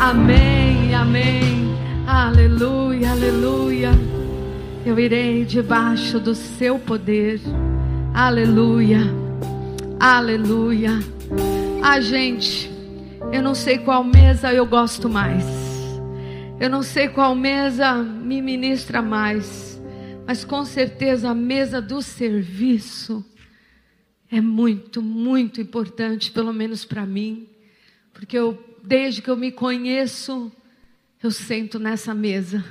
Amém, amém. Aleluia, aleluia. Eu irei debaixo do seu poder. Aleluia, aleluia. Ah, gente, eu não sei qual mesa eu gosto mais. Eu não sei qual mesa me ministra mais. Mas com certeza a mesa do serviço é muito, muito importante, pelo menos para mim. Porque eu, desde que eu me conheço, eu sento nessa mesa.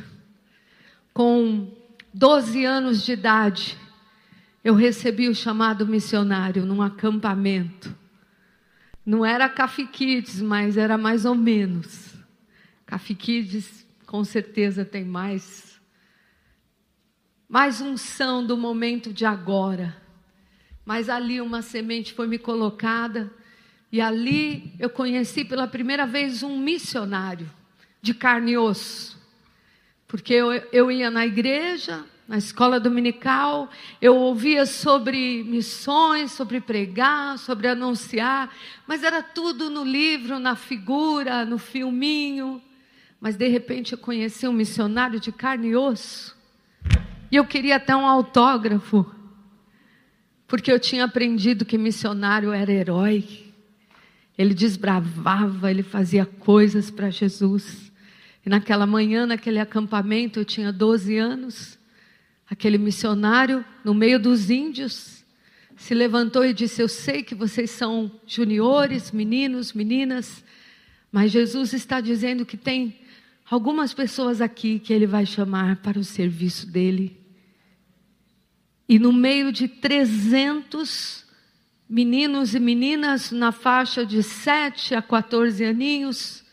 Com 12 anos de idade, eu recebi o chamado missionário num acampamento. Não era Cafiquides, mas era mais ou menos. Cafiquides, com certeza, tem mais. Mais unção do momento de agora. Mas ali uma semente foi me colocada e ali eu conheci pela primeira vez um missionário de carne e osso. Porque eu, eu ia na igreja, na escola dominical, eu ouvia sobre missões, sobre pregar, sobre anunciar, mas era tudo no livro, na figura, no filminho. Mas de repente eu conheci um missionário de carne e osso. E eu queria até um autógrafo, porque eu tinha aprendido que missionário era herói. Ele desbravava, ele fazia coisas para Jesus. E naquela manhã, naquele acampamento, eu tinha 12 anos. Aquele missionário, no meio dos índios, se levantou e disse: Eu sei que vocês são juniores, meninos, meninas, mas Jesus está dizendo que tem algumas pessoas aqui que ele vai chamar para o serviço dele. E no meio de 300 meninos e meninas na faixa de 7 a 14 aninhos,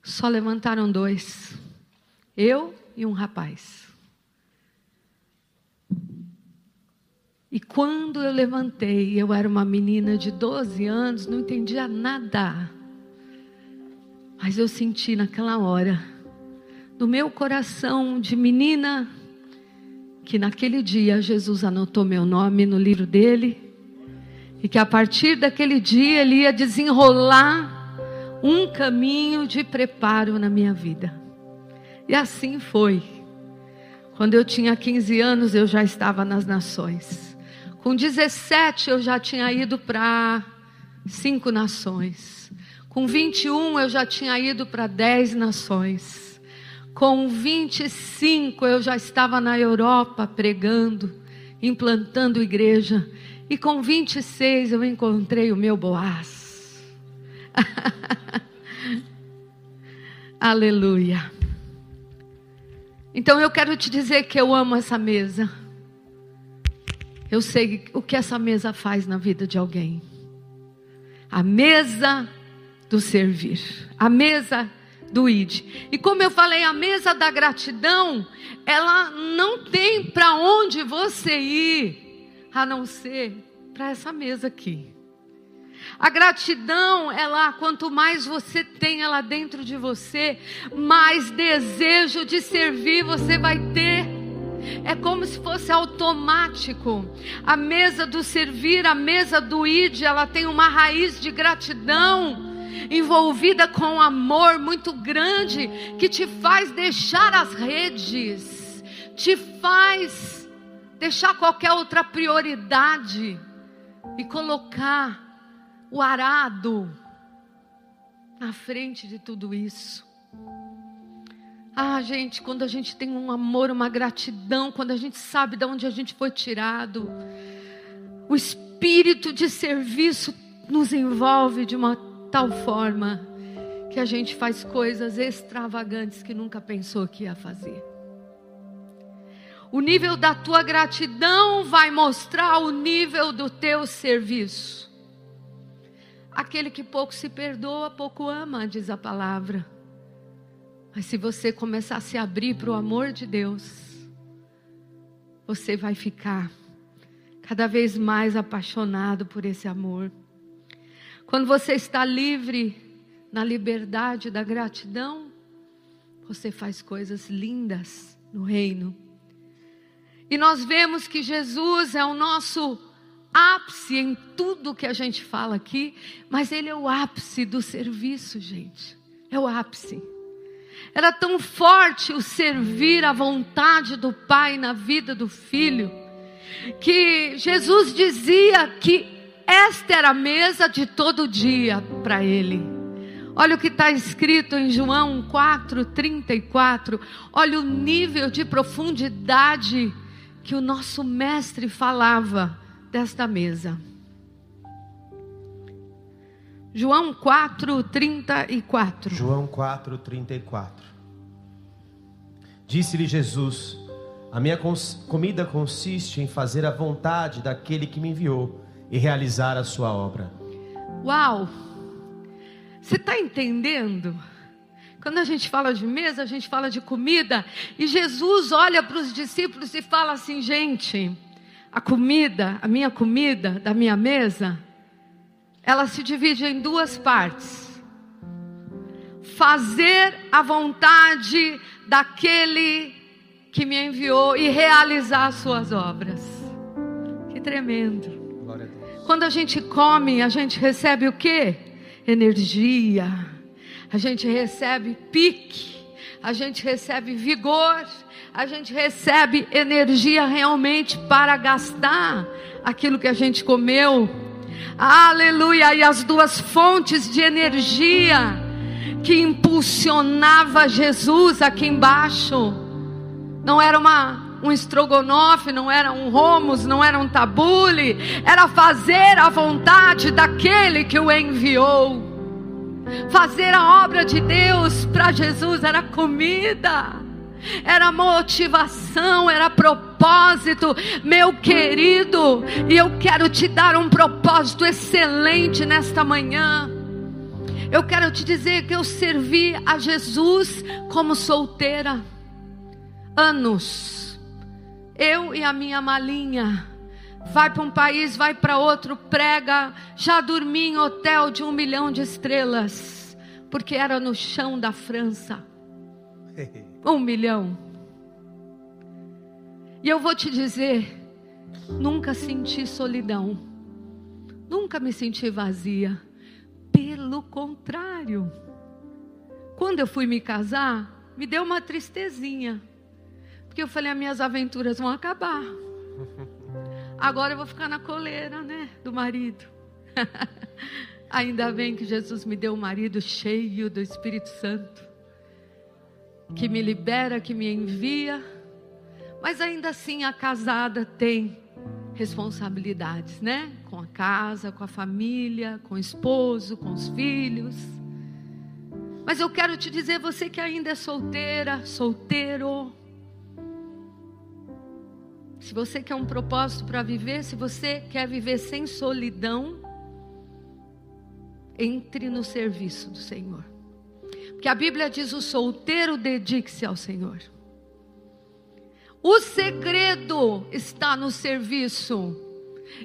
só levantaram dois. Eu e um rapaz. E quando eu levantei, eu era uma menina de 12 anos, não entendia nada. Mas eu senti naquela hora, no meu coração de menina, que naquele dia Jesus anotou meu nome no livro dele e que a partir daquele dia ele ia desenrolar um caminho de preparo na minha vida. E assim foi. Quando eu tinha 15 anos, eu já estava nas nações. Com 17, eu já tinha ido para cinco nações. Com 21, eu já tinha ido para 10 nações. Com 25, eu já estava na Europa pregando, implantando igreja. E com 26 eu encontrei o meu Boaz. Aleluia. Então eu quero te dizer que eu amo essa mesa. Eu sei o que essa mesa faz na vida de alguém. A mesa do servir. A mesa do ID. E como eu falei, a mesa da gratidão, ela não tem para onde você ir a não ser para essa mesa aqui. A gratidão, ela, quanto mais você tem ela dentro de você, mais desejo de servir você vai ter. É como se fosse automático. A mesa do servir, a mesa do id, ela tem uma raiz de gratidão envolvida com amor muito grande que te faz deixar as redes, te faz deixar qualquer outra prioridade e colocar o arado na frente de tudo isso. Ah, gente, quando a gente tem um amor, uma gratidão, quando a gente sabe de onde a gente foi tirado, o espírito de serviço nos envolve de uma tal forma que a gente faz coisas extravagantes que nunca pensou que ia fazer. O nível da tua gratidão vai mostrar o nível do teu serviço. Aquele que pouco se perdoa, pouco ama, diz a palavra. Mas se você começar a se abrir para o amor de Deus, você vai ficar cada vez mais apaixonado por esse amor. Quando você está livre na liberdade da gratidão, você faz coisas lindas no reino. E nós vemos que Jesus é o nosso ápice em tudo que a gente fala aqui, mas Ele é o ápice do serviço, gente. É o ápice. Era tão forte o servir à vontade do Pai na vida do filho, que Jesus dizia que esta era a mesa de todo dia para ele. Olha o que está escrito em João 4,34. Olha o nível de profundidade que o nosso mestre falava desta mesa. João 4, 34. João 4, 34. Disse-lhe Jesus: A minha comida consiste em fazer a vontade daquele que me enviou e realizar a sua obra. Uau! Você está entendendo? Quando a gente fala de mesa, a gente fala de comida, e Jesus olha para os discípulos e fala assim: gente, a comida, a minha comida da minha mesa, ela se divide em duas partes. Fazer a vontade daquele que me enviou e realizar as suas obras. Que tremendo. Quando a gente come, a gente recebe o que? Energia. A gente recebe pique. A gente recebe vigor. A gente recebe energia realmente para gastar aquilo que a gente comeu Aleluia! E as duas fontes de energia que impulsionava Jesus aqui embaixo. Não era uma um estrogonofe, não era um romos, não era um tabule, era fazer a vontade daquele que o enviou. Fazer a obra de Deus para Jesus era comida era motivação, era propósito, meu querido, e eu quero te dar um propósito excelente nesta manhã. Eu quero te dizer que eu servi a Jesus como solteira, anos. Eu e a minha malinha. Vai para um país, vai para outro, prega. Já dormi em hotel de um milhão de estrelas, porque era no chão da França. Um milhão. E eu vou te dizer, nunca senti solidão. Nunca me senti vazia. Pelo contrário. Quando eu fui me casar, me deu uma tristezinha. Porque eu falei, as minhas aventuras vão acabar. Agora eu vou ficar na coleira, né? Do marido. Ainda bem que Jesus me deu um marido cheio do Espírito Santo que me libera, que me envia, mas ainda assim a casada tem responsabilidades, né? Com a casa, com a família, com o esposo, com os filhos. Mas eu quero te dizer, você que ainda é solteira, solteiro, se você quer um propósito para viver, se você quer viver sem solidão, entre no serviço do Senhor. Que a Bíblia diz: o solteiro dedique-se ao Senhor. O segredo está no serviço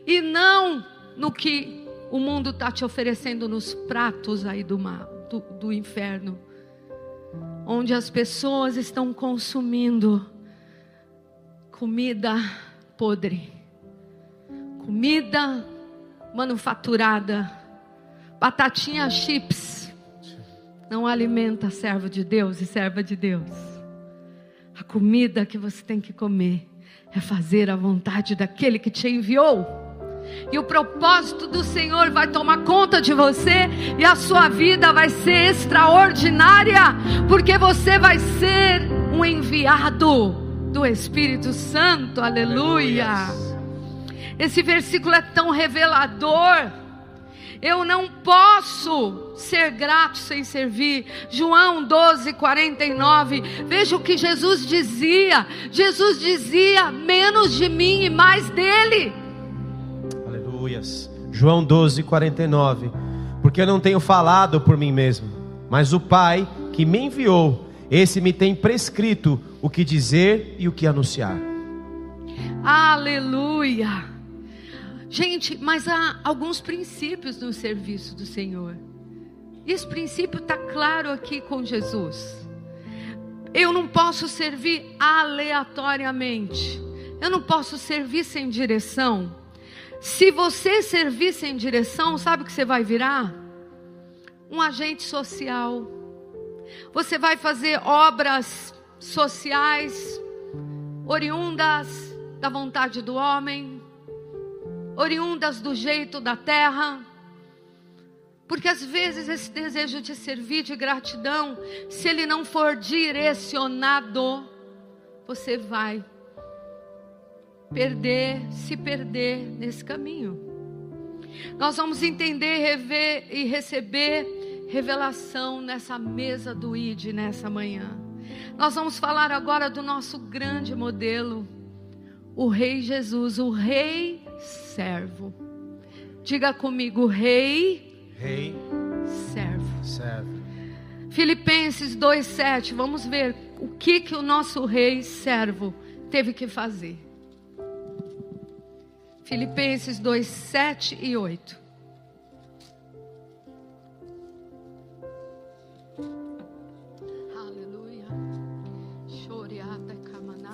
e não no que o mundo está te oferecendo nos pratos aí do, mar, do, do inferno, onde as pessoas estão consumindo comida podre, comida manufaturada, batatinha chips não alimenta servo de Deus e serva de Deus. A comida que você tem que comer é fazer a vontade daquele que te enviou. E o propósito do Senhor vai tomar conta de você e a sua vida vai ser extraordinária, porque você vai ser um enviado do Espírito Santo. Aleluia. Esse versículo é tão revelador eu não posso ser grato sem servir. João 12, 49. Veja o que Jesus dizia. Jesus dizia: menos de mim e mais dele. Aleluias. João 12, 49. Porque eu não tenho falado por mim mesmo, mas o Pai que me enviou, esse me tem prescrito o que dizer e o que anunciar. Aleluia. Gente, mas há alguns princípios no serviço do Senhor. Esse princípio está claro aqui com Jesus. Eu não posso servir aleatoriamente. Eu não posso servir sem direção. Se você servir sem direção, sabe o que você vai virar? Um agente social. Você vai fazer obras sociais oriundas da vontade do homem, oriundas do jeito da terra. Porque às vezes esse desejo de servir, de gratidão, se ele não for direcionado, você vai perder, se perder nesse caminho. Nós vamos entender, rever e receber revelação nessa mesa do ID nessa manhã. Nós vamos falar agora do nosso grande modelo, o Rei Jesus, o Rei servo. Diga comigo, Rei, Rei, servo. servo. Filipenses 2:7. Vamos ver o que que o nosso rei servo teve que fazer. Filipenses 2:7 e 8.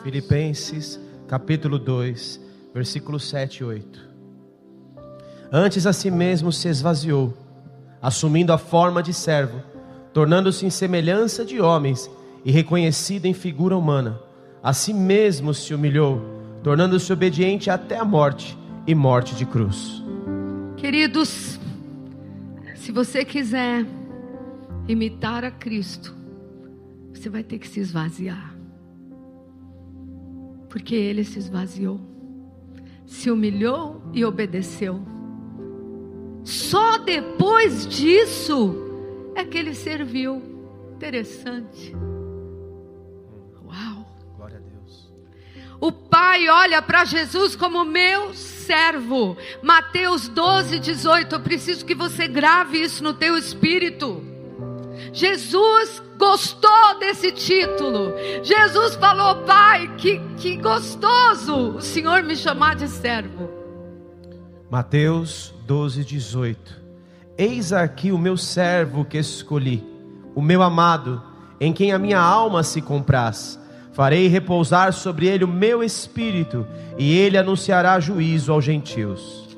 Filipenses, capítulo 2, versículos 7 e 8. Antes a si mesmo se esvaziou, assumindo a forma de servo, tornando-se em semelhança de homens e reconhecido em figura humana. A si mesmo se humilhou, tornando-se obediente até a morte e morte de cruz. Queridos, se você quiser imitar a Cristo, você vai ter que se esvaziar. Porque ele se esvaziou, se humilhou e obedeceu. Só depois disso é que ele serviu. Interessante. Uau! Glória a Deus. O Pai olha para Jesus como meu servo. Mateus 12, 18. Eu preciso que você grave isso no teu espírito. Jesus gostou desse título. Jesus falou, Pai, que, que gostoso o Senhor me chamar de servo. Mateus 12, 18. Eis aqui o meu servo que escolhi, o meu amado, em quem a minha alma se compraz. Farei repousar sobre ele o meu espírito, e ele anunciará juízo aos gentios.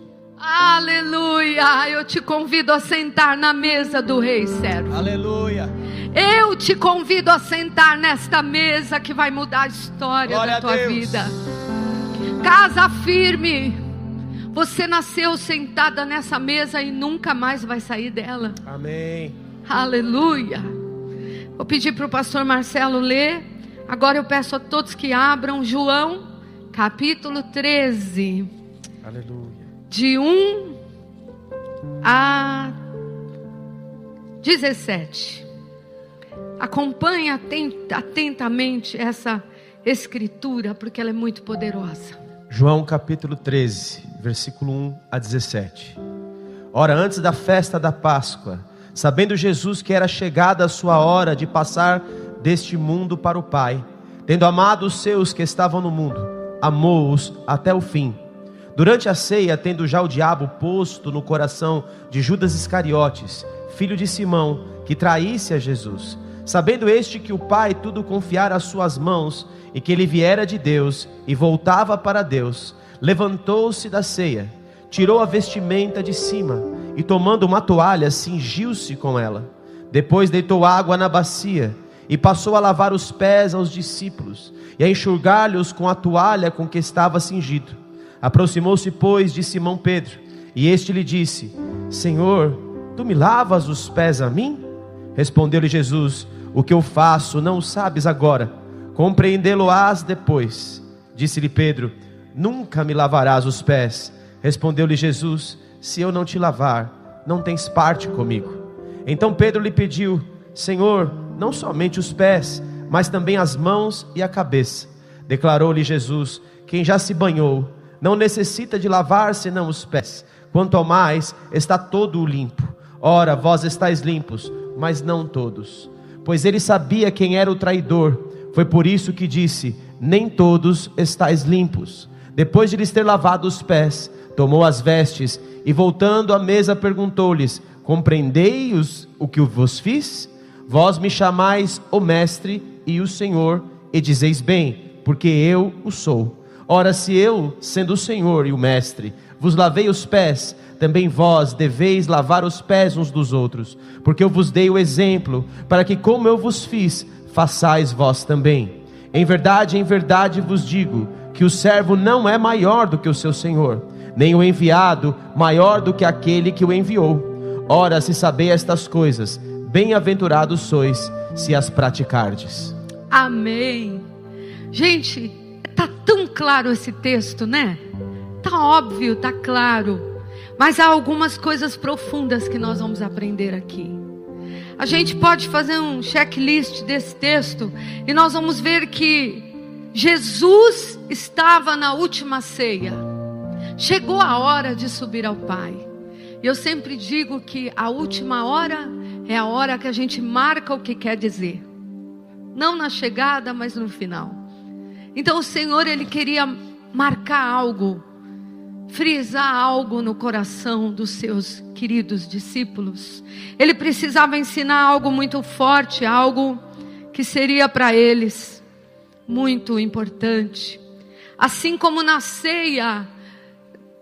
Aleluia! Eu te convido a sentar na mesa do Rei Servo. Aleluia. Eu te convido a sentar nesta mesa que vai mudar a história Glória da tua vida. Casa firme. Você nasceu sentada nessa mesa e nunca mais vai sair dela. Amém. Aleluia. Vou pedir para o pastor Marcelo ler. Agora eu peço a todos que abram João, capítulo 13, Aleluia. De 1 a 17. Acompanhe aten- atentamente essa escritura, porque ela é muito poderosa. João capítulo 13, versículo 1 a 17. Ora, antes da festa da Páscoa, sabendo Jesus que era chegada a sua hora de passar deste mundo para o Pai, tendo amado os seus que estavam no mundo, amou-os até o fim. Durante a ceia, tendo já o diabo posto no coração de Judas Iscariotes, filho de Simão, que traísse a Jesus, sabendo este que o Pai tudo confiara às suas mãos e que ele viera de Deus e voltava para Deus, levantou-se da ceia, tirou a vestimenta de cima e, tomando uma toalha, cingiu-se com ela. Depois deitou água na bacia e passou a lavar os pés aos discípulos e a enxugar-lhes com a toalha com que estava cingido. Aproximou-se, pois, de Simão Pedro, e este lhe disse: Senhor, tu me lavas os pés a mim? Respondeu-lhe Jesus: O que eu faço não sabes agora, compreendê-lo-ás depois. Disse-lhe Pedro: Nunca me lavarás os pés. Respondeu-lhe Jesus: Se eu não te lavar, não tens parte comigo. Então Pedro lhe pediu: Senhor, não somente os pés, mas também as mãos e a cabeça. Declarou-lhe Jesus: Quem já se banhou, não necessita de lavar senão os pés. Quanto ao mais, está todo limpo. Ora, vós estáis limpos, mas não todos. Pois ele sabia quem era o traidor. Foi por isso que disse: Nem todos estáis limpos. Depois de lhes ter lavado os pés, tomou as vestes e, voltando à mesa, perguntou-lhes: Compreendeis o que vos fiz? Vós me chamais o Mestre e o Senhor, e dizeis bem, porque eu o sou. Ora, se eu, sendo o Senhor e o Mestre, vos lavei os pés, também vós deveis lavar os pés uns dos outros, porque eu vos dei o exemplo, para que, como eu vos fiz, façais vós também. Em verdade, em verdade vos digo que o servo não é maior do que o seu senhor, nem o enviado maior do que aquele que o enviou. Ora, se sabei estas coisas, bem-aventurados sois se as praticardes. Amém. Gente, tá tão claro esse texto, né? Tá óbvio, tá claro. Mas há algumas coisas profundas que nós vamos aprender aqui. A gente pode fazer um checklist desse texto e nós vamos ver que Jesus estava na última ceia. Chegou a hora de subir ao Pai. Eu sempre digo que a última hora é a hora que a gente marca o que quer dizer. Não na chegada, mas no final. Então o Senhor, ele queria marcar algo, frisar algo no coração dos seus queridos discípulos. Ele precisava ensinar algo muito forte, algo que seria para eles muito importante. Assim como na ceia,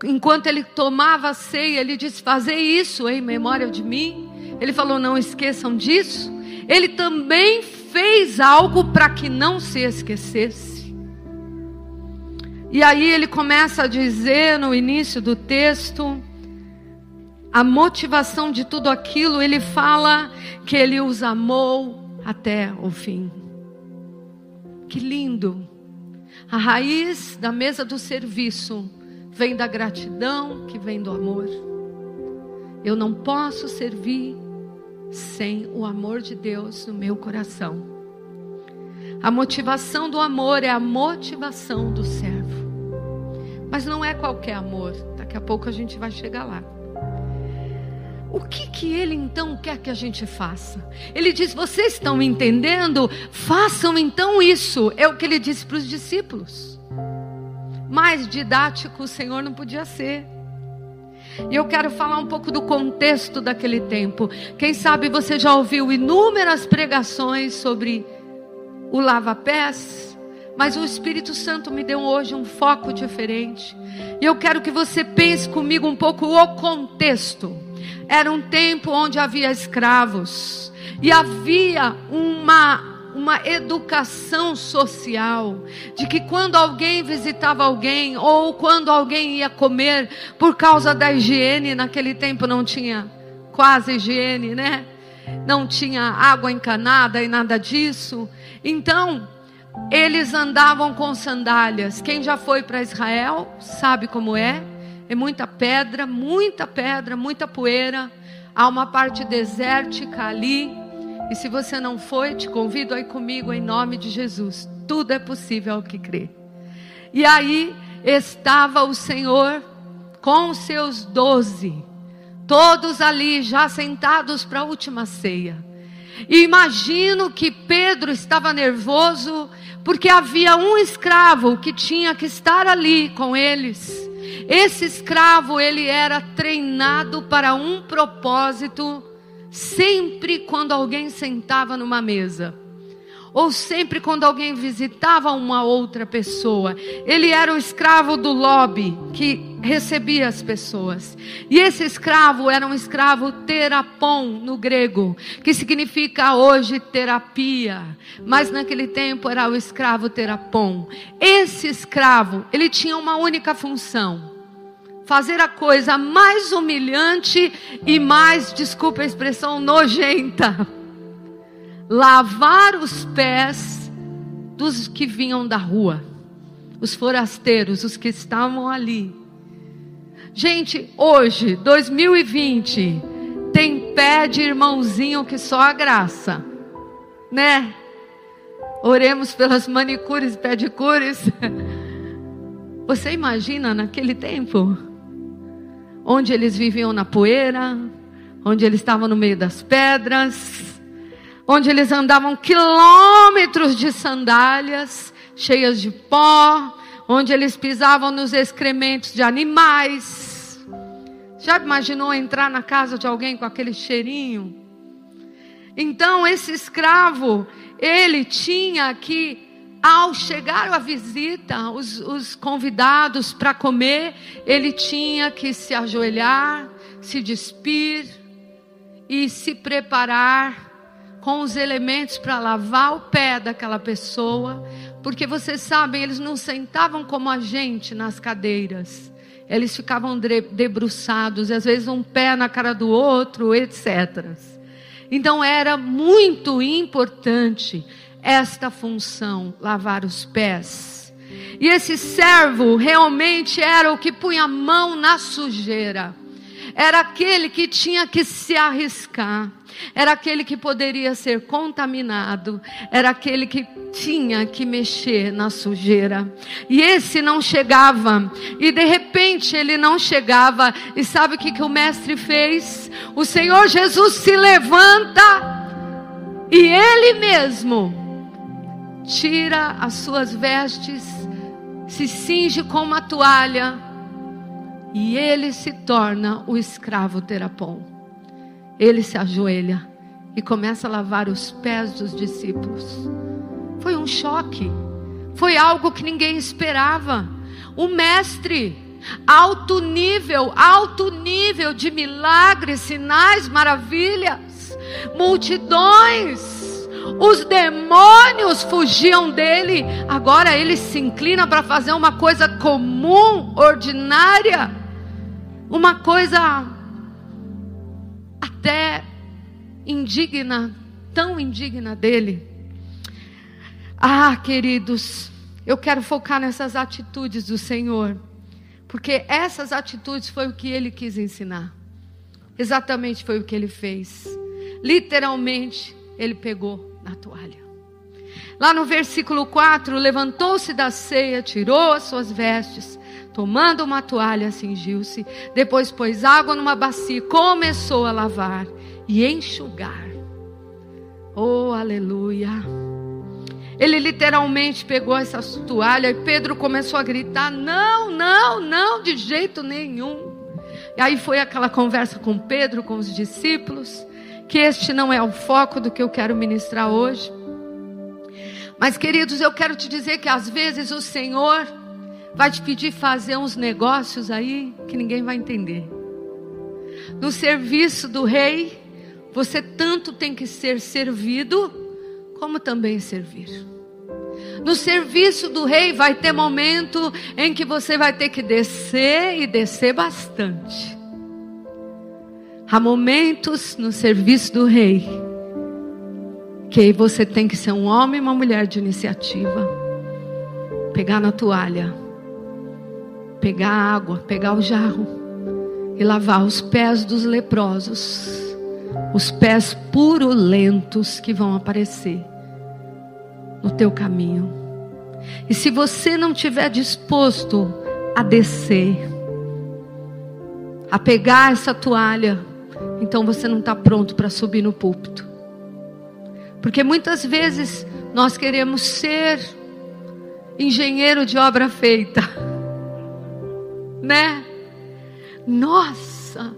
enquanto ele tomava a ceia, ele disse: Fazer isso em memória de mim. Ele falou: Não esqueçam disso. Ele também fez algo para que não se esquecesse. E aí ele começa a dizer no início do texto, a motivação de tudo aquilo, ele fala que ele os amou até o fim. Que lindo! A raiz da mesa do serviço vem da gratidão que vem do amor. Eu não posso servir sem o amor de Deus no meu coração. A motivação do amor é a motivação do servo. Mas não é qualquer amor. Daqui a pouco a gente vai chegar lá. O que que ele então quer que a gente faça? Ele diz: "Vocês estão entendendo? Façam então isso". É o que ele disse para os discípulos. Mais didático o Senhor não podia ser. E eu quero falar um pouco do contexto daquele tempo. Quem sabe você já ouviu inúmeras pregações sobre o lava-pés, mas o Espírito Santo me deu hoje um foco diferente. E eu quero que você pense comigo um pouco o contexto. Era um tempo onde havia escravos e havia uma uma educação social, de que quando alguém visitava alguém, ou quando alguém ia comer, por causa da higiene, naquele tempo não tinha quase higiene, né? Não tinha água encanada e nada disso. Então, eles andavam com sandálias. Quem já foi para Israel sabe como é. É muita pedra, muita pedra, muita poeira. Há uma parte desértica ali. E se você não foi, te convido aí comigo em nome de Jesus. Tudo é possível ao que crê. E aí estava o Senhor com seus doze, todos ali já sentados para a última ceia. E imagino que Pedro estava nervoso, porque havia um escravo que tinha que estar ali com eles. Esse escravo, ele era treinado para um propósito sempre quando alguém sentava numa mesa, ou sempre quando alguém visitava uma outra pessoa. Ele era o escravo do lobby que recebia as pessoas. E esse escravo era um escravo terapon no grego, que significa hoje terapia, mas naquele tempo era o escravo terapon. Esse escravo, ele tinha uma única função fazer a coisa mais humilhante e mais, desculpa a expressão, nojenta. Lavar os pés dos que vinham da rua, os forasteiros, os que estavam ali. Gente, hoje, 2020, tem pé de irmãozinho que só a graça, né? Oremos pelas manicures pedicures. Você imagina naquele tempo? onde eles viviam na poeira, onde eles estavam no meio das pedras, onde eles andavam quilômetros de sandálias cheias de pó, onde eles pisavam nos excrementos de animais. Já imaginou entrar na casa de alguém com aquele cheirinho? Então, esse escravo, ele tinha que ao chegar a visita, os, os convidados para comer, ele tinha que se ajoelhar, se despir e se preparar com os elementos para lavar o pé daquela pessoa, porque vocês sabem, eles não sentavam como a gente nas cadeiras. Eles ficavam debruçados, e às vezes um pé na cara do outro, etc. Então era muito importante esta função, lavar os pés. E esse servo realmente era o que punha a mão na sujeira. Era aquele que tinha que se arriscar era aquele que poderia ser contaminado, era aquele que tinha que mexer na sujeira. E esse não chegava, e de repente ele não chegava, e sabe o que, que o mestre fez? O Senhor Jesus se levanta, e ele mesmo tira as suas vestes, se cinge com uma toalha, e ele se torna o escravo terapom ele se ajoelha e começa a lavar os pés dos discípulos. Foi um choque, foi algo que ninguém esperava. O mestre, alto nível, alto nível de milagres, sinais, maravilhas, multidões. Os demônios fugiam dele. Agora ele se inclina para fazer uma coisa comum, ordinária, uma coisa até indigna, tão indigna dele. Ah, queridos, eu quero focar nessas atitudes do Senhor, porque essas atitudes foi o que ele quis ensinar. Exatamente foi o que ele fez. Literalmente, ele pegou na toalha. Lá no versículo 4, levantou-se da ceia, tirou as suas vestes, Tomando uma toalha, cingiu-se. Depois pôs água numa bacia e começou a lavar e enxugar. Oh, aleluia. Ele literalmente pegou essa toalha e Pedro começou a gritar: Não, não, não, de jeito nenhum. E aí foi aquela conversa com Pedro, com os discípulos, que este não é o foco do que eu quero ministrar hoje. Mas, queridos, eu quero te dizer que às vezes o Senhor vai te pedir fazer uns negócios aí que ninguém vai entender. No serviço do rei, você tanto tem que ser servido, como também servir. No serviço do rei vai ter momento em que você vai ter que descer e descer bastante. Há momentos no serviço do rei que você tem que ser um homem e uma mulher de iniciativa. Pegar na toalha pegar água, pegar o jarro e lavar os pés dos leprosos, os pés purulentos que vão aparecer no teu caminho. E se você não tiver disposto a descer, a pegar essa toalha, então você não está pronto para subir no púlpito. Porque muitas vezes nós queremos ser engenheiro de obra feita né? Nossa,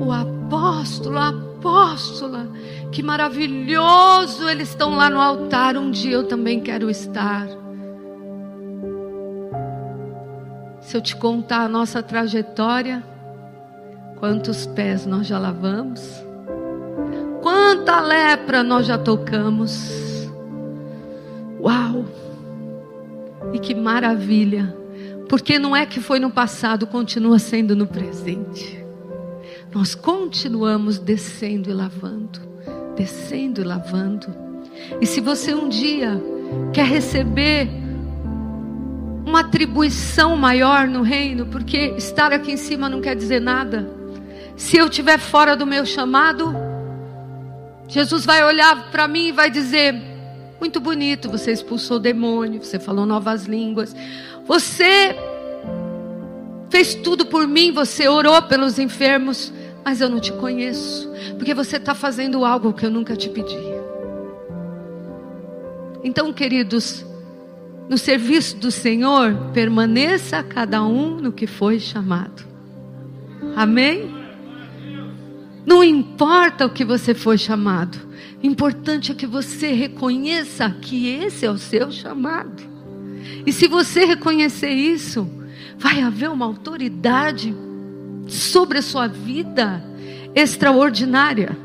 o apóstolo, a apóstola, que maravilhoso, eles estão lá no altar. Um dia eu também quero estar. Se eu te contar a nossa trajetória, quantos pés nós já lavamos, quanta lepra nós já tocamos. Uau! E que maravilha! Porque não é que foi no passado, continua sendo no presente. Nós continuamos descendo e lavando, descendo e lavando. E se você um dia quer receber uma atribuição maior no reino, porque estar aqui em cima não quer dizer nada. Se eu estiver fora do meu chamado, Jesus vai olhar para mim e vai dizer: muito bonito, você expulsou o demônio, você falou novas línguas, você fez tudo por mim, você orou pelos enfermos, mas eu não te conheço, porque você está fazendo algo que eu nunca te pedi. Então, queridos, no serviço do Senhor, permaneça cada um no que foi chamado. Amém? Não importa o que você foi chamado, importante é que você reconheça que esse é o seu chamado. E se você reconhecer isso, vai haver uma autoridade sobre a sua vida extraordinária.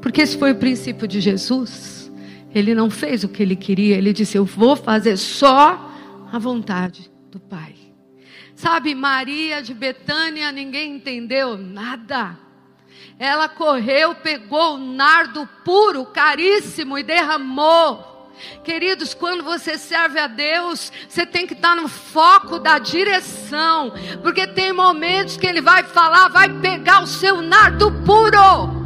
Porque esse foi o princípio de Jesus. Ele não fez o que ele queria, ele disse: Eu vou fazer só a vontade do Pai. Sabe, Maria de Betânia, ninguém entendeu nada. Ela correu, pegou o nardo puro, caríssimo e derramou. Queridos, quando você serve a Deus, você tem que estar no foco da direção, porque tem momentos que Ele vai falar, vai pegar o seu nardo puro.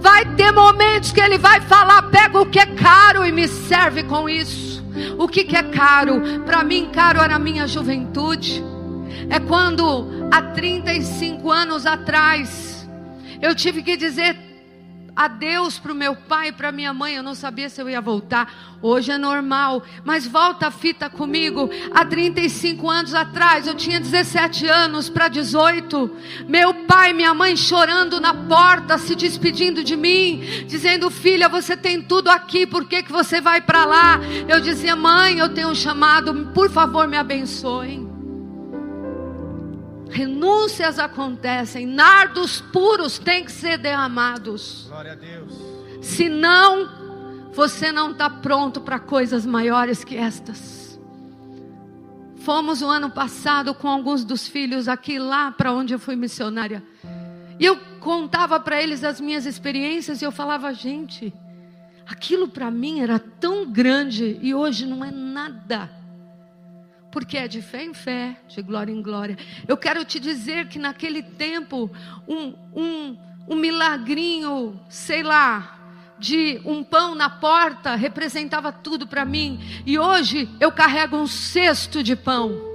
Vai ter momentos que Ele vai falar, pega o que é caro e me serve com isso. O que, que é caro? Para mim, caro era a minha juventude é quando há 35 anos atrás eu tive que dizer adeus para o meu pai e para minha mãe. Eu não sabia se eu ia voltar. Hoje é normal, mas volta a fita comigo. Há 35 anos atrás, eu tinha 17 anos para 18. Meu pai e minha mãe chorando na porta, se despedindo de mim, dizendo: Filha, você tem tudo aqui, por que, que você vai para lá? Eu dizia: Mãe, eu tenho um chamado, por favor, me abençoe renúncias acontecem, nardos puros têm que ser derramados. Glória a Deus. Senão, você não está pronto para coisas maiores que estas. Fomos o ano passado com alguns dos filhos aqui lá para onde eu fui missionária. E eu contava para eles as minhas experiências e eu falava, gente, aquilo para mim era tão grande e hoje não é nada porque é de fé em fé, de glória em glória. Eu quero te dizer que naquele tempo, um, um, um milagrinho, sei lá, de um pão na porta representava tudo para mim, e hoje eu carrego um cesto de pão.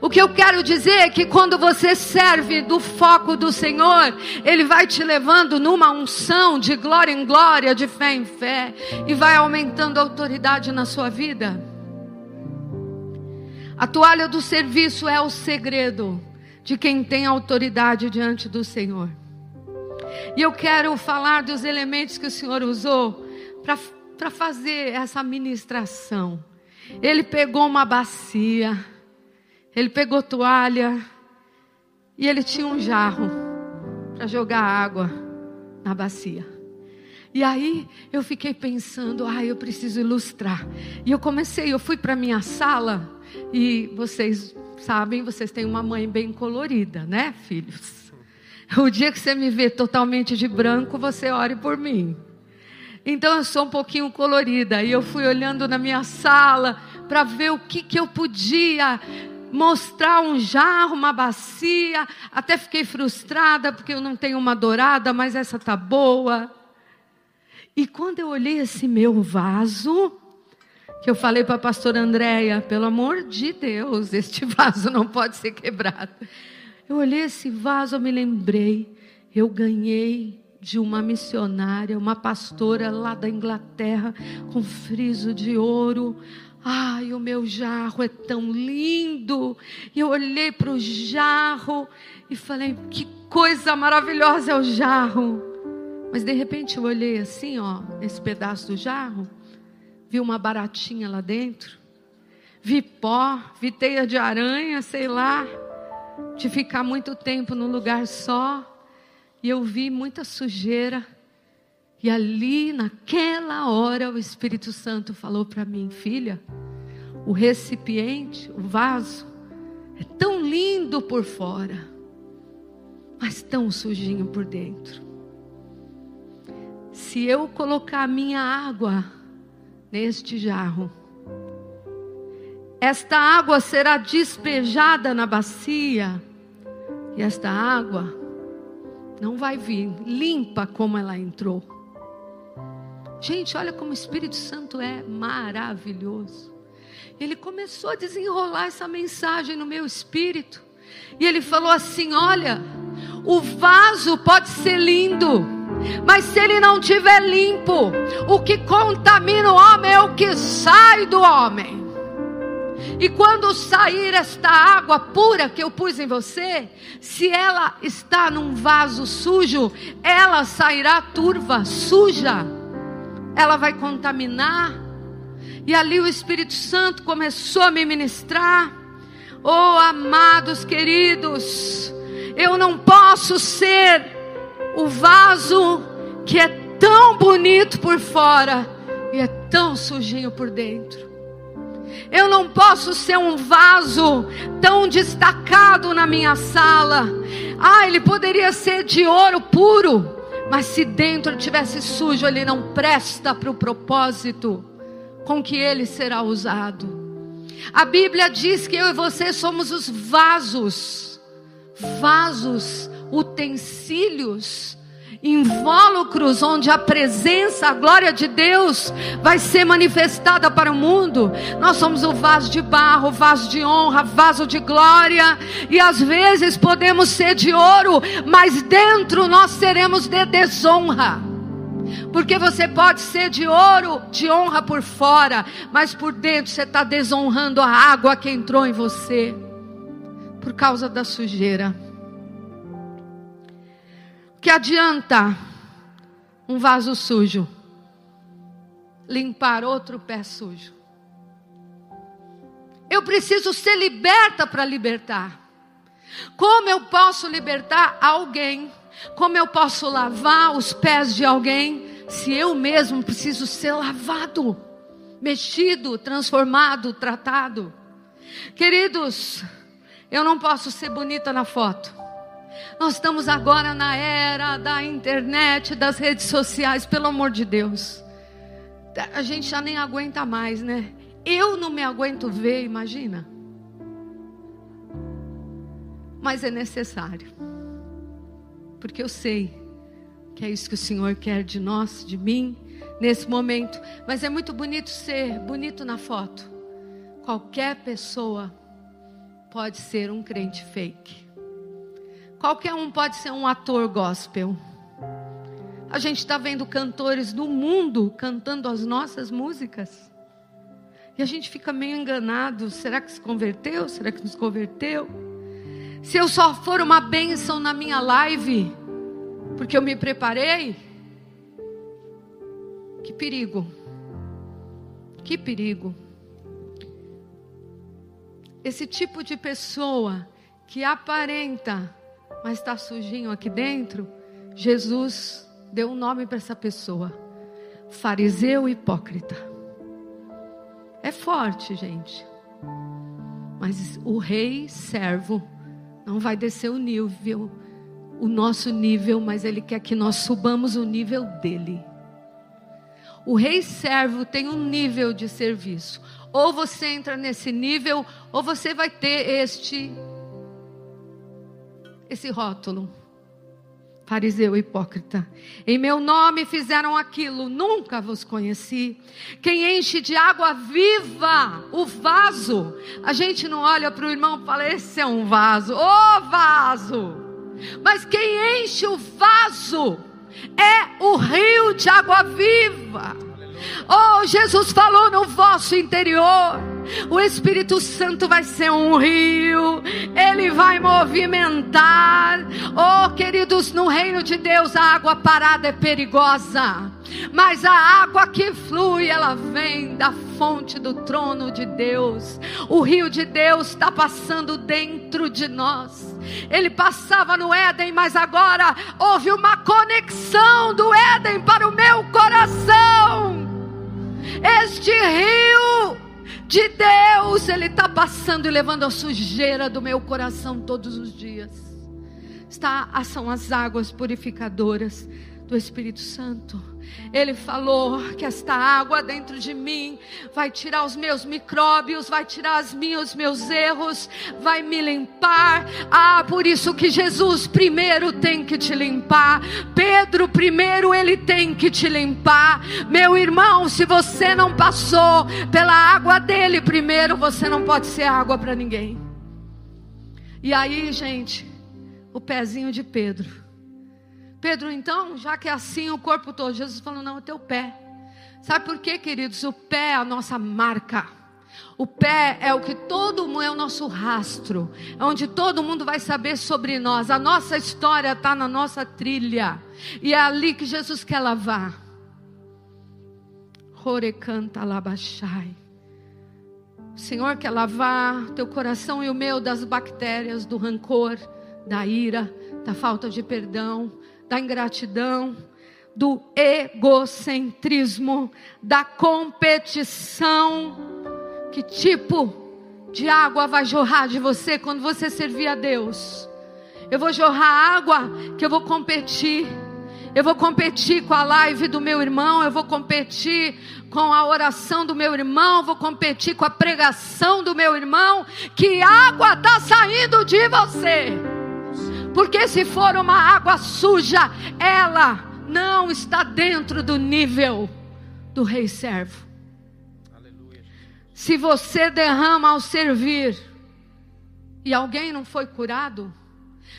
O que eu quero dizer é que quando você serve do foco do Senhor, Ele vai te levando numa unção de glória em glória, de fé em fé, e vai aumentando a autoridade na sua vida. A toalha do serviço é o segredo de quem tem autoridade diante do Senhor. E eu quero falar dos elementos que o Senhor usou para fazer essa ministração. Ele pegou uma bacia, ele pegou toalha e ele tinha um jarro para jogar água na bacia. E aí eu fiquei pensando, ah, eu preciso ilustrar. E eu comecei, eu fui para minha sala e vocês sabem, vocês têm uma mãe bem colorida, né, filhos? O dia que você me vê totalmente de branco, você ore por mim. Então eu sou um pouquinho colorida. E eu fui olhando na minha sala para ver o que, que eu podia mostrar um jarro, uma bacia. Até fiquei frustrada porque eu não tenho uma dourada, mas essa tá boa. E quando eu olhei esse meu vaso, que eu falei para a pastora Andréia, pelo amor de Deus, este vaso não pode ser quebrado. Eu olhei esse vaso, eu me lembrei, eu ganhei de uma missionária, uma pastora lá da Inglaterra, com friso de ouro. Ai, o meu jarro é tão lindo. E eu olhei para o jarro e falei: que coisa maravilhosa é o jarro. Mas de repente eu olhei assim, ó, nesse pedaço do jarro, vi uma baratinha lá dentro, vi pó, vi teia de aranha, sei lá, de ficar muito tempo num lugar só, e eu vi muita sujeira. E ali, naquela hora, o Espírito Santo falou para mim, filha, o recipiente, o vaso, é tão lindo por fora, mas tão sujinho por dentro. Se eu colocar a minha água neste jarro. Esta água será despejada na bacia, e esta água não vai vir limpa como ela entrou. Gente, olha como o Espírito Santo é maravilhoso. Ele começou a desenrolar essa mensagem no meu espírito. E ele falou assim: Olha, o vaso pode ser lindo, mas se ele não tiver limpo, o que contamina o homem é o que sai do homem. E quando sair esta água pura que eu pus em você, se ela está num vaso sujo, ela sairá turva, suja. Ela vai contaminar. E ali o Espírito Santo começou a me ministrar. Oh, amados queridos, eu não posso ser o vaso que é tão bonito por fora e é tão sujinho por dentro. Eu não posso ser um vaso tão destacado na minha sala. Ah, ele poderia ser de ouro puro, mas se dentro tivesse sujo, ele não presta para o propósito com que ele será usado. A Bíblia diz que eu e você somos os vasos, vasos, utensílios invólucros onde a presença, a glória de Deus vai ser manifestada para o mundo. Nós somos o vaso de barro, vaso de honra, vaso de glória, e às vezes podemos ser de ouro, mas dentro nós seremos de desonra. Porque você pode ser de ouro, de honra por fora, mas por dentro você está desonrando a água que entrou em você, por causa da sujeira. Que adianta um vaso sujo limpar outro pé sujo? Eu preciso ser liberta para libertar. Como eu posso libertar alguém? Como eu posso lavar os pés de alguém se eu mesmo preciso ser lavado, mexido, transformado, tratado? Queridos, eu não posso ser bonita na foto. Nós estamos agora na era da internet, das redes sociais, pelo amor de Deus. A gente já nem aguenta mais, né? Eu não me aguento ver, imagina. Mas é necessário. Porque eu sei que é isso que o Senhor quer de nós, de mim, nesse momento. Mas é muito bonito ser bonito na foto. Qualquer pessoa pode ser um crente fake. Qualquer um pode ser um ator gospel. A gente está vendo cantores do mundo cantando as nossas músicas. E a gente fica meio enganado. Será que se converteu? Será que nos converteu? Se eu só for uma bênção na minha live, porque eu me preparei, que perigo. Que perigo. Esse tipo de pessoa que aparenta mas está sujinho aqui dentro, Jesus deu um nome para essa pessoa: fariseu hipócrita. É forte, gente. Mas o rei servo não vai descer o nível, o nosso nível, mas ele quer que nós subamos o nível dele. O rei servo tem um nível de serviço. Ou você entra nesse nível, ou você vai ter este esse rótulo. Fariseu hipócrita. Em meu nome fizeram aquilo, nunca vos conheci. Quem enche de água viva o vaso. A gente não olha para o irmão e fala: esse é um vaso, ô oh, vaso. Mas quem enche o vaso é o rio de água viva. Oh, Jesus falou no vosso interior. O Espírito Santo vai ser um rio, ele vai movimentar. Oh, queridos, no reino de Deus a água parada é perigosa, mas a água que flui, ela vem da fonte do trono de Deus. O rio de Deus está passando dentro de nós. Ele passava no Éden, mas agora houve uma conexão do Éden para o meu coração. Este rio de Deus, Ele está passando e levando a sujeira do meu coração todos os dias. Está, são as águas purificadoras do Espírito Santo. Ele falou que esta água dentro de mim vai tirar os meus micróbios, vai tirar as minhas, os meus erros, vai me limpar. Ah, por isso que Jesus primeiro tem que te limpar. Pedro primeiro ele tem que te limpar. Meu irmão, se você não passou pela água dele primeiro, você não pode ser água para ninguém. E aí, gente, o pezinho de Pedro Pedro, então, já que é assim o corpo todo, Jesus falou: não, o teu pé. Sabe por quê, queridos? O pé é a nossa marca. O pé é o que todo mundo é o nosso rastro, é onde todo mundo vai saber sobre nós. A nossa história está na nossa trilha e é ali que Jesus quer lavar. Horecanta labachai. O Senhor quer lavar teu coração e o meu das bactérias, do rancor, da ira, da falta de perdão, da ingratidão, do egocentrismo, da competição. Que tipo de água vai jorrar de você quando você servir a Deus? Eu vou jorrar água que eu vou competir. Eu vou competir com a live do meu irmão, eu vou competir com a oração do meu irmão, vou competir com a pregação do meu irmão. Que água está saindo de você? Porque se for uma água suja, ela não está dentro do nível do rei servo. Aleluia. Se você derrama ao servir e alguém não foi curado,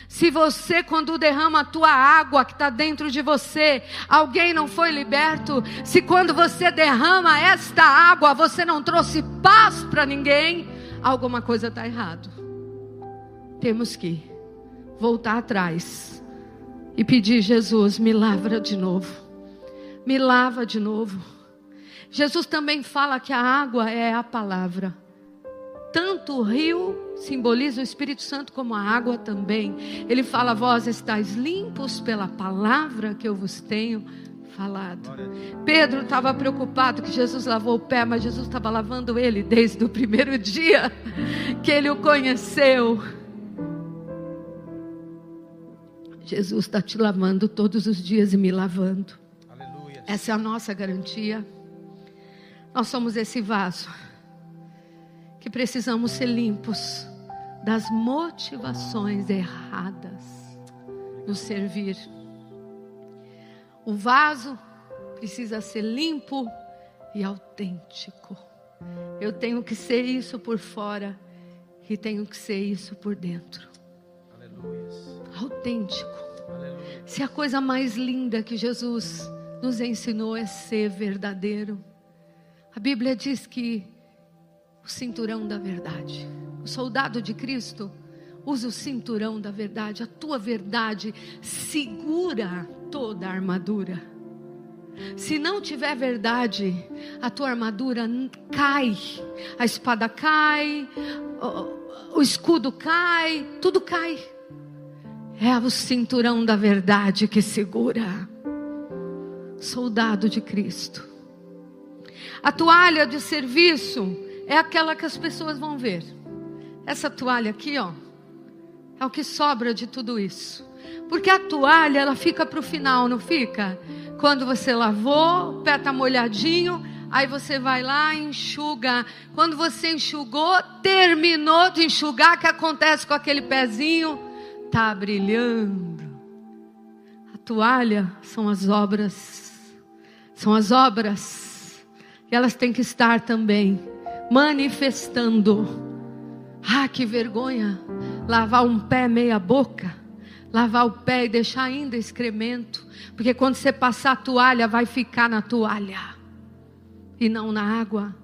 se você, quando derrama a tua água que está dentro de você, alguém não foi liberto, se quando você derrama esta água, você não trouxe paz para ninguém, alguma coisa está errado. Temos que voltar atrás e pedir: Jesus, me lavra de novo, me lava de novo. Jesus também fala que a água é a palavra. Tanto o rio simboliza o Espírito Santo como a água também. Ele fala: Vós estáis limpos pela palavra que eu vos tenho falado. Pedro estava preocupado que Jesus lavou o pé, mas Jesus estava lavando ele desde o primeiro dia que ele o conheceu. Jesus está te lavando todos os dias e me lavando. Aleluia. Essa é a nossa garantia. Nós somos esse vaso que precisamos ser limpos das motivações erradas no servir. O vaso precisa ser limpo e autêntico. Eu tenho que ser isso por fora e tenho que ser isso por dentro. Aleluia. Autêntico. Aleluia. Se a coisa mais linda que Jesus nos ensinou é ser verdadeiro. A Bíblia diz que o cinturão da verdade. O soldado de Cristo usa o cinturão da verdade. A tua verdade segura toda a armadura. Se não tiver verdade, a tua armadura cai, a espada cai, o escudo cai, tudo cai. É o cinturão da verdade que segura. Soldado de Cristo. A toalha de serviço é aquela que as pessoas vão ver. Essa toalha aqui, ó, é o que sobra de tudo isso. Porque a toalha, ela fica para o final, não fica? Quando você lavou, o pé está molhadinho, aí você vai lá e enxuga. Quando você enxugou, terminou de enxugar, o que acontece com aquele pezinho? Tá brilhando. A toalha são as obras, são as obras, e elas têm que estar também manifestando. Ah, que vergonha! Lavar um pé meia boca, lavar o pé e deixar ainda excremento, porque quando você passar a toalha, vai ficar na toalha e não na água.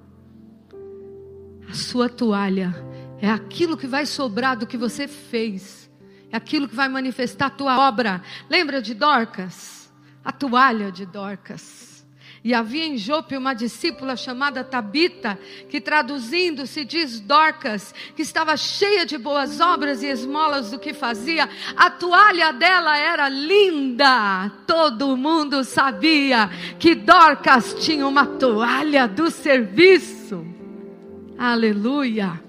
A sua toalha é aquilo que vai sobrar do que você fez, aquilo que vai manifestar a tua obra. Lembra de Dorcas? A toalha de Dorcas. E havia em Jope uma discípula chamada Tabita, que traduzindo se diz Dorcas, que estava cheia de boas obras e esmolas do que fazia. A toalha dela era linda. Todo mundo sabia que Dorcas tinha uma toalha do serviço. Aleluia.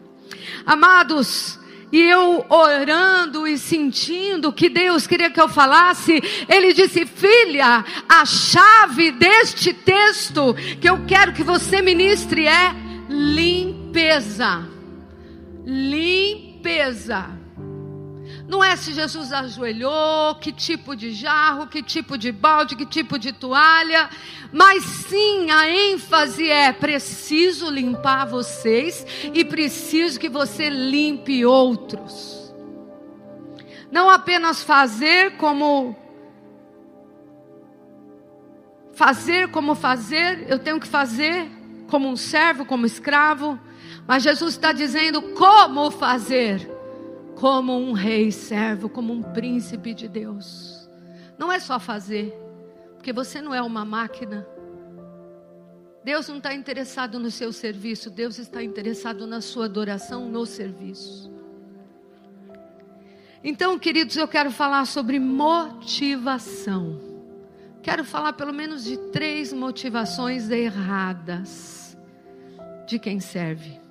Amados, e eu orando e sentindo que Deus queria que eu falasse, ele disse: Filha, a chave deste texto que eu quero que você ministre é limpeza. Limpeza. Não é se Jesus ajoelhou, que tipo de jarro, que tipo de balde, que tipo de toalha, mas sim a ênfase é: preciso limpar vocês e preciso que você limpe outros. Não apenas fazer como fazer como fazer, eu tenho que fazer como um servo, como escravo, Mas Jesus está dizendo como fazer, como um rei servo, como um príncipe de Deus. Não é só fazer, porque você não é uma máquina. Deus não está interessado no seu serviço, Deus está interessado na sua adoração no serviço. Então, queridos, eu quero falar sobre motivação. Quero falar pelo menos de três motivações erradas de quem serve.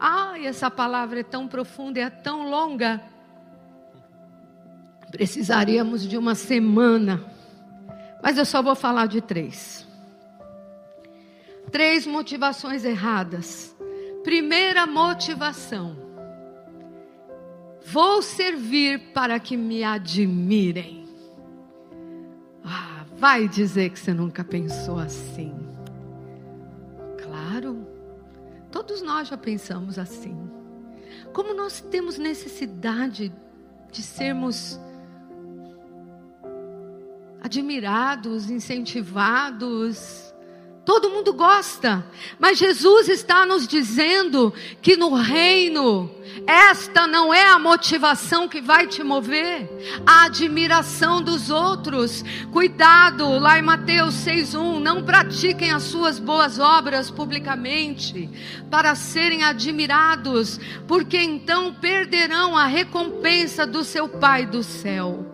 Ah, essa palavra é tão profunda é tão longa. Precisaríamos de uma semana. Mas eu só vou falar de três. Três motivações erradas. Primeira motivação: vou servir para que me admirem. Ah, vai dizer que você nunca pensou assim. Todos nós já pensamos assim. Como nós temos necessidade de sermos admirados, incentivados, Todo mundo gosta, mas Jesus está nos dizendo que no reino, esta não é a motivação que vai te mover, a admiração dos outros. Cuidado, lá em Mateus 6,1: não pratiquem as suas boas obras publicamente, para serem admirados, porque então perderão a recompensa do seu Pai do céu.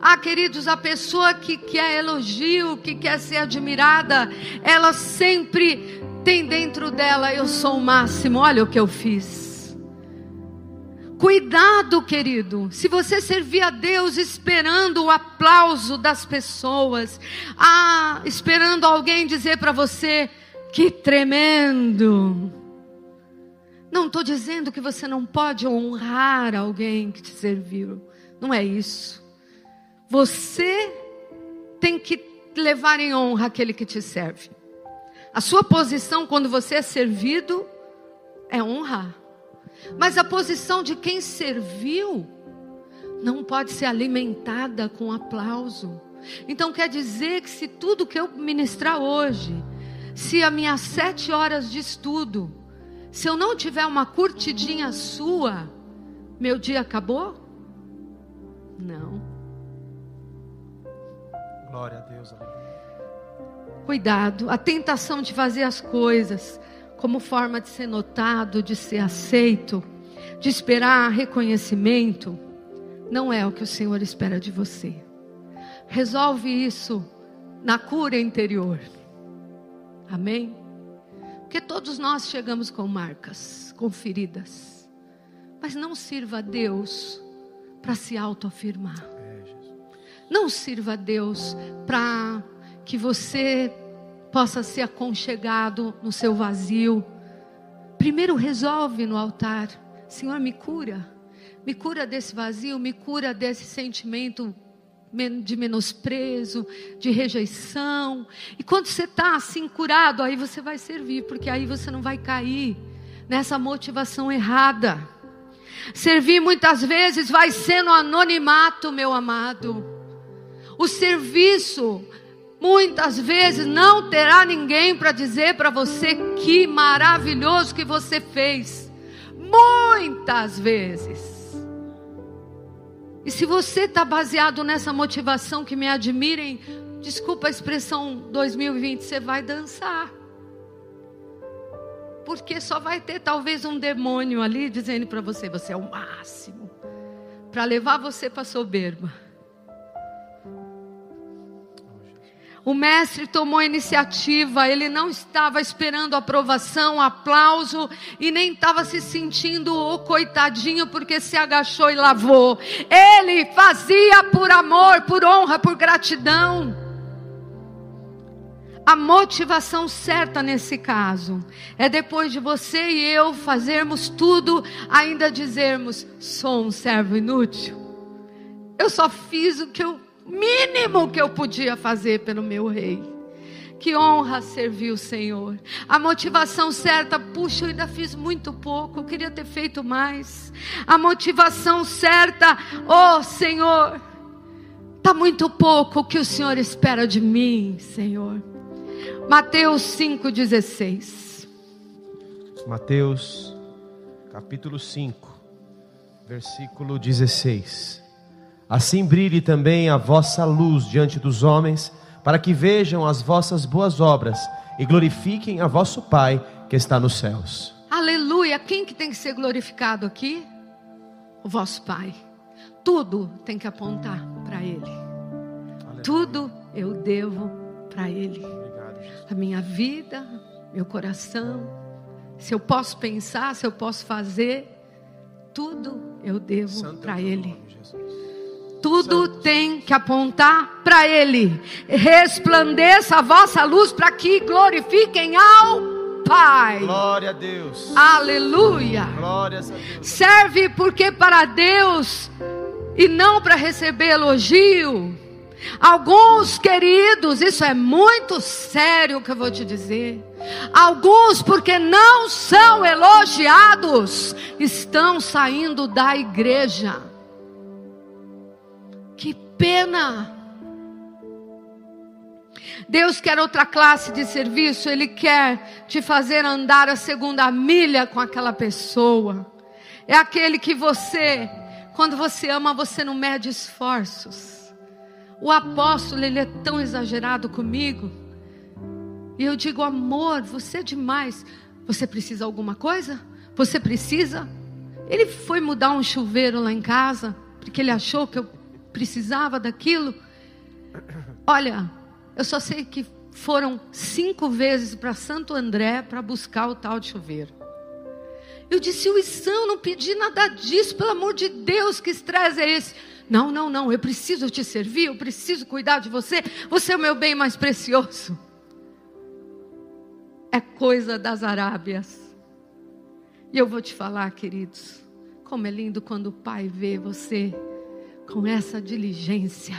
Ah, queridos, a pessoa que quer elogio, que quer ser admirada, ela sempre tem dentro dela: eu sou o máximo, olha o que eu fiz. Cuidado, querido, se você servir a Deus esperando o aplauso das pessoas, ah, esperando alguém dizer para você: que tremendo. Não estou dizendo que você não pode honrar alguém que te serviu, não é isso. Você tem que levar em honra aquele que te serve. A sua posição quando você é servido é honrar. Mas a posição de quem serviu não pode ser alimentada com aplauso. Então quer dizer que se tudo que eu ministrar hoje, se as minhas sete horas de estudo, se eu não tiver uma curtidinha sua, meu dia acabou? Não. Glória a Deus. Cuidado, a tentação de fazer as coisas como forma de ser notado, de ser aceito, de esperar reconhecimento, não é o que o Senhor espera de você. Resolve isso na cura interior. Amém? Porque todos nós chegamos com marcas, com feridas. Mas não sirva a Deus para se autoafirmar. Não sirva a Deus para que você possa ser aconchegado no seu vazio. Primeiro resolve no altar: Senhor, me cura. Me cura desse vazio, me cura desse sentimento de menosprezo, de rejeição. E quando você está assim curado, aí você vai servir, porque aí você não vai cair nessa motivação errada. Servir muitas vezes vai ser no anonimato, meu amado. O serviço muitas vezes não terá ninguém para dizer para você que maravilhoso que você fez. Muitas vezes. E se você está baseado nessa motivação que me admirem, desculpa a expressão 2020, você vai dançar. Porque só vai ter talvez um demônio ali dizendo para você: você é o máximo. Para levar você para soberba. O mestre tomou a iniciativa, ele não estava esperando aprovação, aplauso e nem estava se sentindo o coitadinho porque se agachou e lavou. Ele fazia por amor, por honra, por gratidão. A motivação certa nesse caso é depois de você e eu fazermos tudo, ainda dizermos: sou um servo inútil. Eu só fiz o que eu mínimo que eu podia fazer pelo meu rei. Que honra servir o Senhor. A motivação certa, puxa, eu ainda fiz muito pouco, eu queria ter feito mais. A motivação certa, oh Senhor, está muito pouco o que o Senhor espera de mim, Senhor. Mateus 5,16. Mateus, capítulo 5, versículo 16. Assim brilhe também a vossa luz diante dos homens, para que vejam as vossas boas obras e glorifiquem a vosso Pai que está nos céus. Aleluia! Quem que tem que ser glorificado aqui? O vosso Pai. Tudo tem que apontar para Ele. Aleluia. Tudo eu devo para Ele. Obrigado. A minha vida, meu coração. Se eu posso pensar, se eu posso fazer, tudo eu devo é para Ele. Tudo tem que apontar para Ele. Resplandeça a vossa luz para que glorifiquem ao Pai. Glória a Deus. Aleluia. Glórias a Deus. Serve porque para Deus e não para receber elogio. Alguns queridos, isso é muito sério o que eu vou te dizer. Alguns, porque não são elogiados, estão saindo da igreja. Pena. Deus quer outra classe de serviço, Ele quer te fazer andar a segunda milha com aquela pessoa. É aquele que você, quando você ama, você não mede esforços. O apóstolo, ele é tão exagerado comigo. E eu digo, amor, você é demais. Você precisa alguma coisa? Você precisa? Ele foi mudar um chuveiro lá em casa, porque ele achou que eu precisava daquilo. Olha, eu só sei que foram cinco vezes para Santo André para buscar o tal de chuveiro. Eu disse, eu não pedi nada disso, pelo amor de Deus, que estresse é esse? Não, não, não, eu preciso te servir, eu preciso cuidar de você, você é o meu bem mais precioso. É coisa das Arábias. E eu vou te falar, queridos, como é lindo quando o Pai vê você com essa diligência.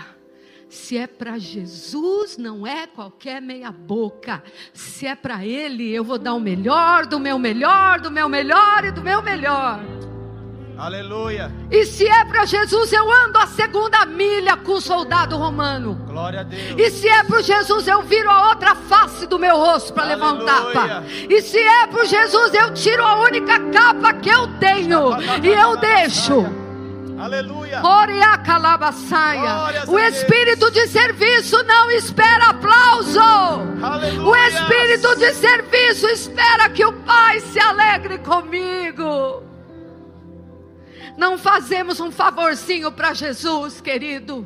Se é para Jesus, não é qualquer meia-boca. Se é para Ele, eu vou dar o melhor, do meu melhor, do meu melhor e do meu melhor. Aleluia. E se é para Jesus, eu ando a segunda milha com o soldado romano. Glória a Deus. E se é para Jesus, eu viro a outra face do meu rosto para levar um tapa. E se é para Jesus, eu tiro a única capa que eu tenho e eu deixo. Aleluia. Oriacalabassaia. Glórias O a espírito de serviço não espera aplauso. Aleluia. O espírito de serviço espera que o Pai se alegre comigo. Não fazemos um favorzinho para Jesus, querido.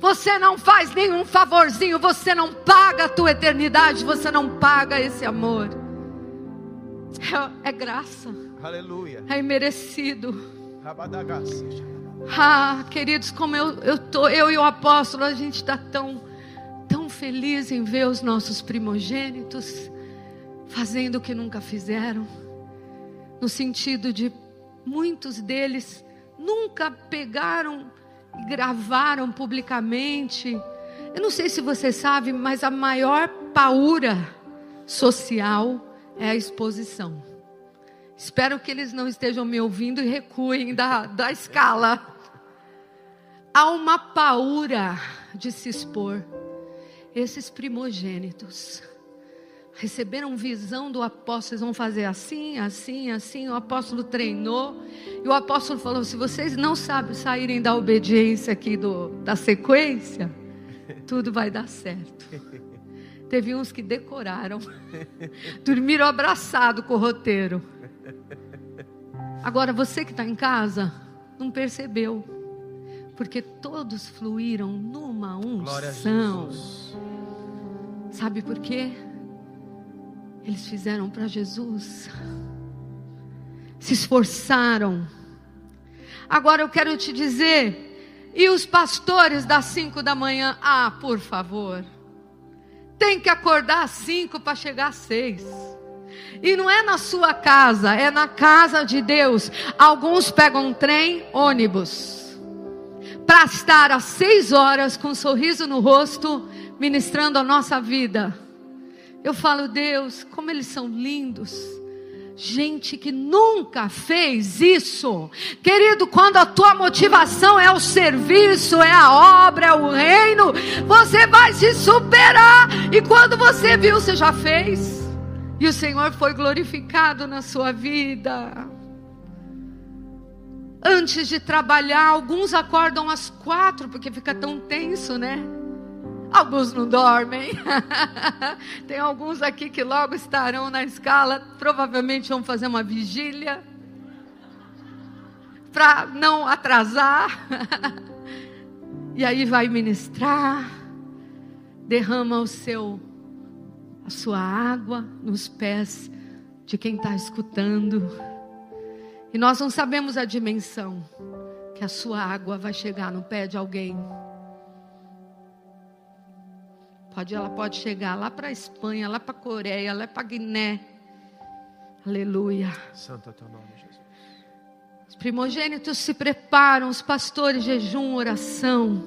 Você não faz nenhum favorzinho, você não paga a tua eternidade, você não paga esse amor. É, é graça, Aleluia. é imerecido. Ah, queridos, como eu, eu, tô, eu e o apóstolo, a gente está tão, tão feliz em ver os nossos primogênitos fazendo o que nunca fizeram, no sentido de muitos deles nunca pegaram e gravaram publicamente. Eu não sei se você sabe, mas a maior paura social é a exposição. Espero que eles não estejam me ouvindo e recuem da, da escala. Há uma paura de se expor. Esses primogênitos receberam visão do apóstolo, eles vão fazer assim, assim, assim. O apóstolo treinou e o apóstolo falou: se vocês não sabem saírem da obediência aqui do, da sequência, tudo vai dar certo. Teve uns que decoraram, dormiram abraçado com o roteiro. Agora você que está em casa não percebeu, porque todos fluíram numa unção. Sabe por quê? Eles fizeram para Jesus, se esforçaram. Agora eu quero te dizer, e os pastores das cinco da manhã? Ah, por favor, tem que acordar às cinco para chegar às seis. E não é na sua casa, é na casa de Deus. Alguns pegam trem, ônibus, para estar às seis horas com um sorriso no rosto, ministrando a nossa vida. Eu falo, Deus, como eles são lindos. Gente que nunca fez isso. Querido, quando a tua motivação é o serviço, é a obra, é o reino, você vai se superar. E quando você viu, você já fez. E o Senhor foi glorificado na sua vida. Antes de trabalhar, alguns acordam às quatro, porque fica tão tenso, né? Alguns não dormem. Tem alguns aqui que logo estarão na escala, provavelmente vão fazer uma vigília para não atrasar. e aí vai ministrar, derrama o seu a sua água nos pés de quem está escutando. E nós não sabemos a dimensão que a sua água vai chegar no pé de alguém. Pode, ela pode chegar lá para a Espanha, lá para a Coreia, lá para Guiné. Aleluia. Santo é teu nome, Jesus. Os primogênitos se preparam, os pastores jejum, oração.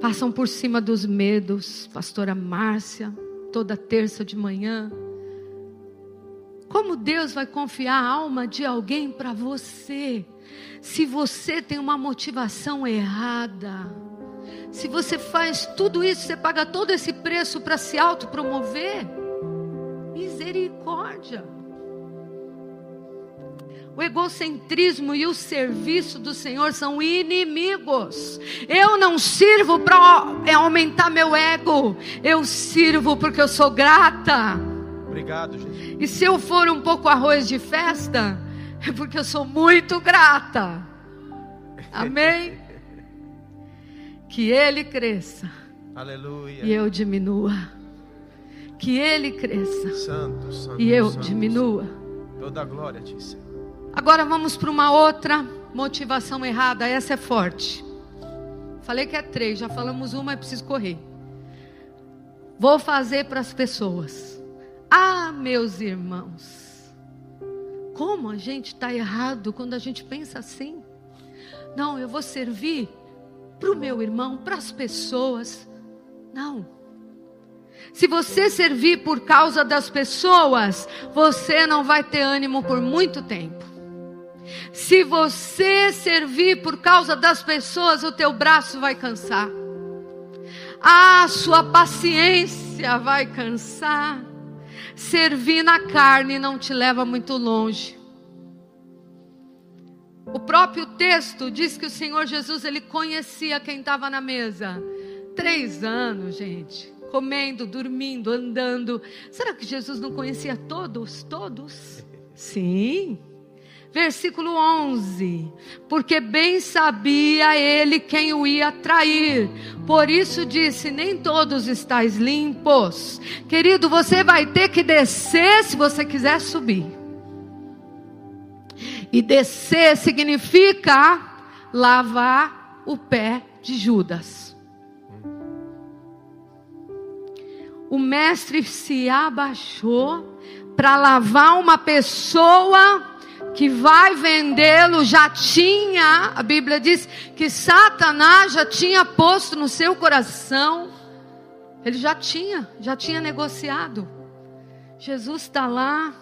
Passam por cima dos medos. Pastora Márcia, toda terça de manhã. Como Deus vai confiar a alma de alguém para você, se você tem uma motivação errada? Se você faz tudo isso, você paga todo esse preço para se autopromover? Misericórdia. O egocentrismo e o serviço do Senhor são inimigos. Eu não sirvo para aumentar meu ego. Eu sirvo porque eu sou grata. Obrigado, Jesus. E se eu for um pouco arroz de festa, é porque eu sou muito grata. Amém? que Ele cresça. Aleluia. E eu diminua. Que Ele cresça. Santo, santo. E eu santo, diminua. Toda a glória a ti, Senhor. Agora vamos para uma outra motivação errada. Essa é forte. Falei que é três, já falamos uma, é preciso correr. Vou fazer para as pessoas. Ah, meus irmãos, como a gente está errado quando a gente pensa assim? Não, eu vou servir para o meu irmão, para as pessoas. Não. Se você servir por causa das pessoas, você não vai ter ânimo por muito tempo. Se você servir por causa das pessoas, o teu braço vai cansar. A sua paciência vai cansar. Servir na carne não te leva muito longe. O próprio texto diz que o Senhor Jesus ele conhecia quem estava na mesa. Três anos, gente, comendo, dormindo, andando. Será que Jesus não conhecia todos? Todos? Sim. Versículo 11: Porque bem sabia ele quem o ia trair, por isso disse: Nem todos estáis limpos. Querido, você vai ter que descer se você quiser subir. E descer significa lavar o pé de Judas. O mestre se abaixou para lavar uma pessoa que vai vendê-lo já tinha, a Bíblia diz que Satanás já tinha posto no seu coração, ele já tinha, já tinha negociado. Jesus está lá,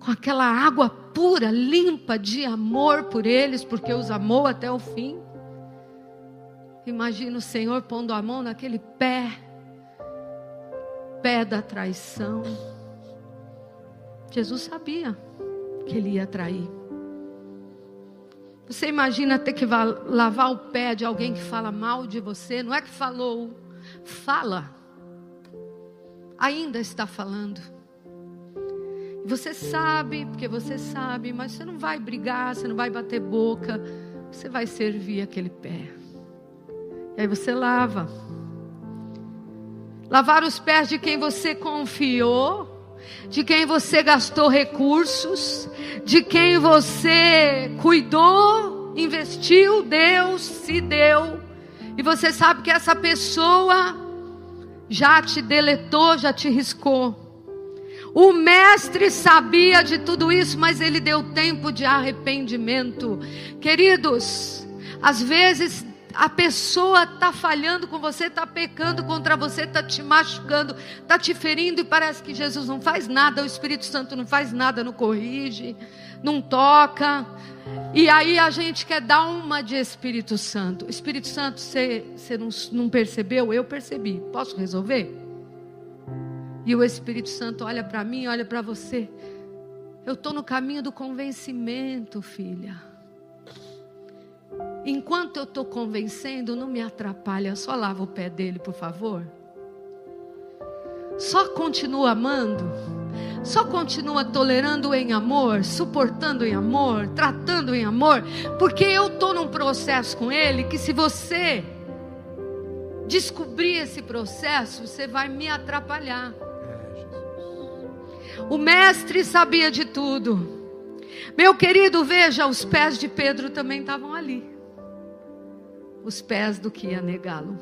com aquela água pura, limpa de amor por eles, porque os amou até o fim. Imagina o Senhor pondo a mão naquele pé, pé da traição. Jesus sabia que ele ia trair. Você imagina ter que lavar o pé de alguém que fala mal de você? Não é que falou, fala. Ainda está falando. Você sabe, porque você sabe, mas você não vai brigar, você não vai bater boca, você vai servir aquele pé. E aí você lava. Lavar os pés de quem você confiou, de quem você gastou recursos, de quem você cuidou, investiu, Deus se deu. E você sabe que essa pessoa já te deletou, já te riscou. O mestre sabia de tudo isso, mas ele deu tempo de arrependimento. Queridos, às vezes a pessoa está falhando com você, está pecando contra você, está te machucando, está te ferindo e parece que Jesus não faz nada, o Espírito Santo não faz nada, não corrige, não toca. E aí a gente quer dar uma de Espírito Santo. Espírito Santo, você, não, não percebeu? Eu percebi. Posso resolver? E o Espírito Santo olha para mim, olha para você. Eu estou no caminho do convencimento, filha. Enquanto eu estou convencendo, não me atrapalha. Só lava o pé dele, por favor. Só continua amando. Só continua tolerando em amor, suportando em amor, tratando em amor, porque eu estou num processo com ele que se você descobrir esse processo, você vai me atrapalhar. O mestre sabia de tudo. Meu querido, veja, os pés de Pedro também estavam ali. Os pés do que ia negá-lo.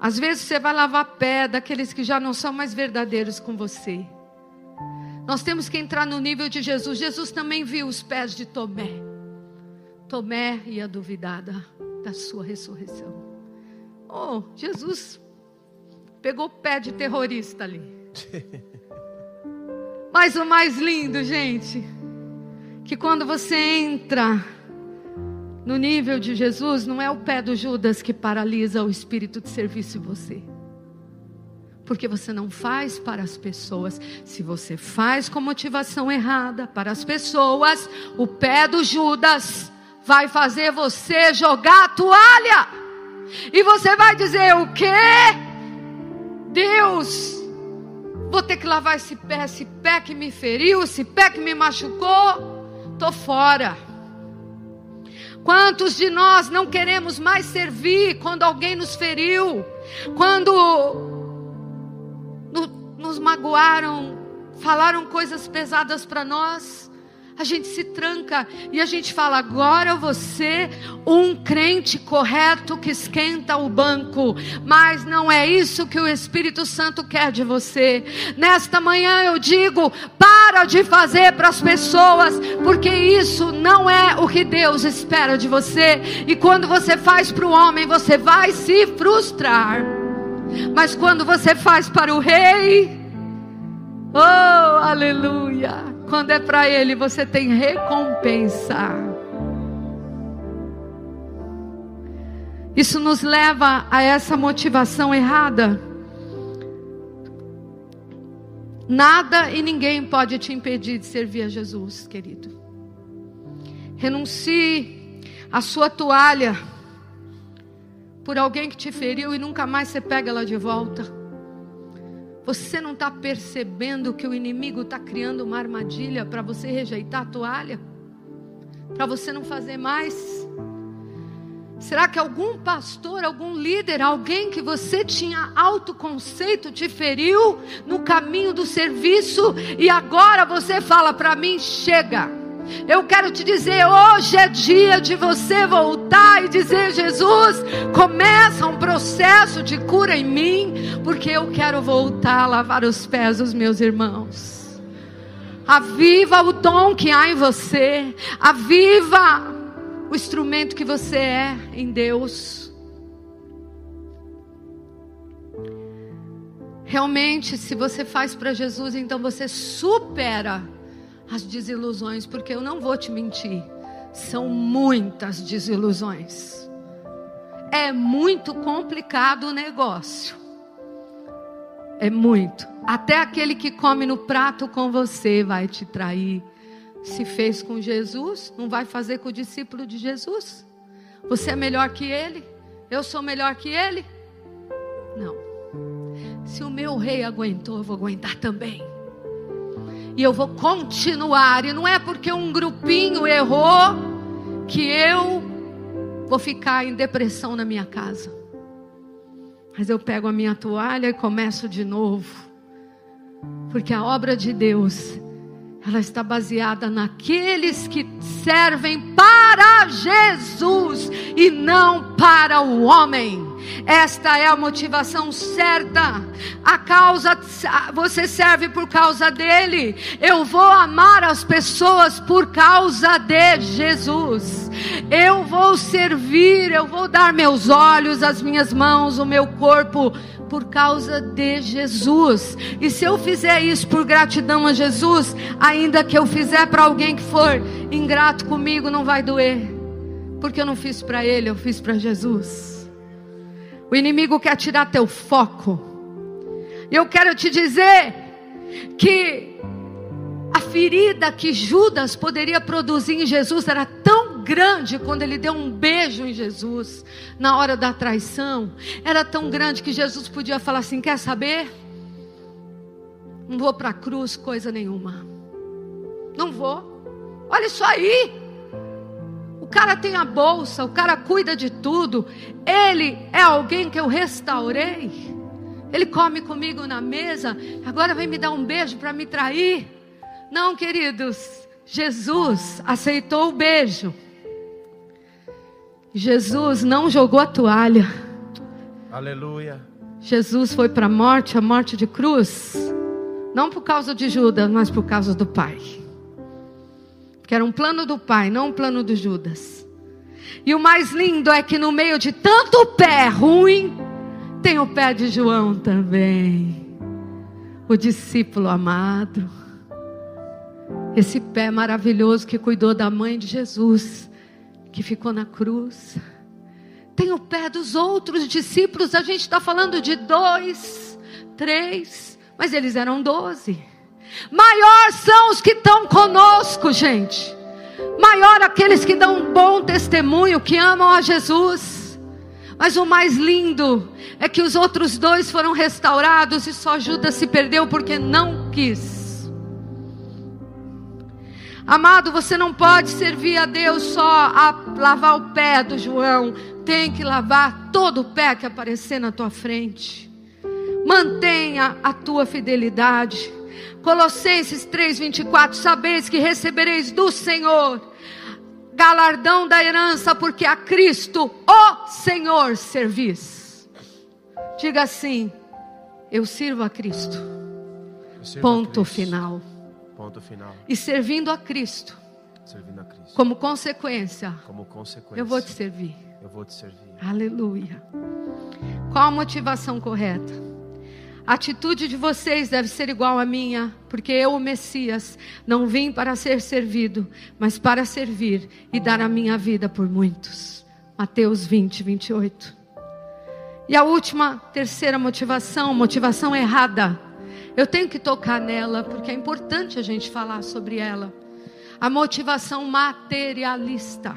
Às vezes você vai lavar pé daqueles que já não são mais verdadeiros com você. Nós temos que entrar no nível de Jesus. Jesus também viu os pés de Tomé. Tomé ia duvidar da, da sua ressurreição. Oh, Jesus pegou o pé de terrorista ali. Mas o mais lindo, gente, que quando você entra no nível de Jesus, não é o pé do Judas que paralisa o espírito de serviço em você. Porque você não faz para as pessoas. Se você faz com motivação errada para as pessoas, o pé do Judas vai fazer você jogar a toalha. E você vai dizer: O quê? Deus, vou ter que lavar esse pé, esse pé que me feriu, esse pé que me machucou. Estou fora. Quantos de nós não queremos mais servir quando alguém nos feriu, quando nos magoaram, falaram coisas pesadas para nós? A gente se tranca e a gente fala: agora ser um crente correto que esquenta o banco. Mas não é isso que o Espírito Santo quer de você. Nesta manhã eu digo: para de fazer para as pessoas, porque isso não é o que Deus espera de você. E quando você faz para o homem, você vai se frustrar. Mas quando você faz para o rei, oh, aleluia quando é para Ele, você tem recompensa. Isso nos leva a essa motivação errada. Nada e ninguém pode te impedir de servir a Jesus, querido. Renuncie a sua toalha por alguém que te feriu e nunca mais você pega ela de volta. Você não está percebendo que o inimigo está criando uma armadilha para você rejeitar a toalha? Para você não fazer mais? Será que algum pastor, algum líder, alguém que você tinha autoconceito te feriu no caminho do serviço e agora você fala para mim: chega? Eu quero te dizer, hoje é dia de você voltar e dizer: Jesus, começa um processo de cura em mim, porque eu quero voltar a lavar os pés dos meus irmãos. Aviva o dom que há em você, aviva o instrumento que você é em Deus. Realmente, se você faz para Jesus, então você supera as desilusões, porque eu não vou te mentir, são muitas desilusões. É muito complicado o negócio. É muito. Até aquele que come no prato com você vai te trair. Se fez com Jesus, não vai fazer com o discípulo de Jesus? Você é melhor que ele? Eu sou melhor que ele? Não. Se o meu rei aguentou, eu vou aguentar também. E eu vou continuar. E não é porque um grupinho errou que eu vou ficar em depressão na minha casa. Mas eu pego a minha toalha e começo de novo. Porque a obra de Deus, ela está baseada naqueles que servem para Jesus e não para o homem. Esta é a motivação certa. A causa, você serve por causa dele. Eu vou amar as pessoas por causa de Jesus. Eu vou servir, eu vou dar meus olhos, as minhas mãos, o meu corpo por causa de Jesus. E se eu fizer isso por gratidão a Jesus, ainda que eu fizer para alguém que for ingrato comigo, não vai doer. Porque eu não fiz para ele, eu fiz para Jesus. O inimigo quer tirar teu foco. E eu quero te dizer que a ferida que Judas poderia produzir em Jesus era tão grande quando ele deu um beijo em Jesus na hora da traição. Era tão grande que Jesus podia falar assim: Quer saber? Não vou para a cruz coisa nenhuma. Não vou. Olha isso aí. O cara tem a bolsa, o cara cuida de tudo. Ele é alguém que eu restaurei. Ele come comigo na mesa, agora vem me dar um beijo para me trair. Não, queridos, Jesus aceitou o beijo. Jesus não jogou a toalha. Aleluia. Jesus foi para a morte, a morte de cruz, não por causa de Judas, mas por causa do Pai. Que era um plano do Pai, não um plano de Judas. E o mais lindo é que no meio de tanto pé ruim, tem o pé de João também, o discípulo amado. Esse pé maravilhoso que cuidou da mãe de Jesus, que ficou na cruz. Tem o pé dos outros discípulos, a gente está falando de dois, três, mas eles eram doze. Maior são os que estão conosco, gente. Maior aqueles que dão um bom testemunho, que amam a Jesus. Mas o mais lindo é que os outros dois foram restaurados e só Judas se perdeu porque não quis. Amado, você não pode servir a Deus só a lavar o pé do João, tem que lavar todo o pé que aparecer na tua frente. Mantenha a tua fidelidade. Colossenses 3:24, sabeis que recebereis do Senhor galardão da herança, porque a Cristo, o Senhor, servis. Diga assim: eu sirvo a Cristo. Sirva Ponto a Cristo. final. Ponto final. E servindo a Cristo, Servindo a Cristo. como consequência, Como consequência. eu vou te servir. eu vou te servir. Aleluia. Qual a motivação correta? A atitude de vocês deve ser igual à minha, porque eu, o Messias, não vim para ser servido, mas para servir e dar a minha vida por muitos. Mateus 20, 28. E a última, terceira motivação, motivação errada. Eu tenho que tocar nela, porque é importante a gente falar sobre ela. A motivação materialista.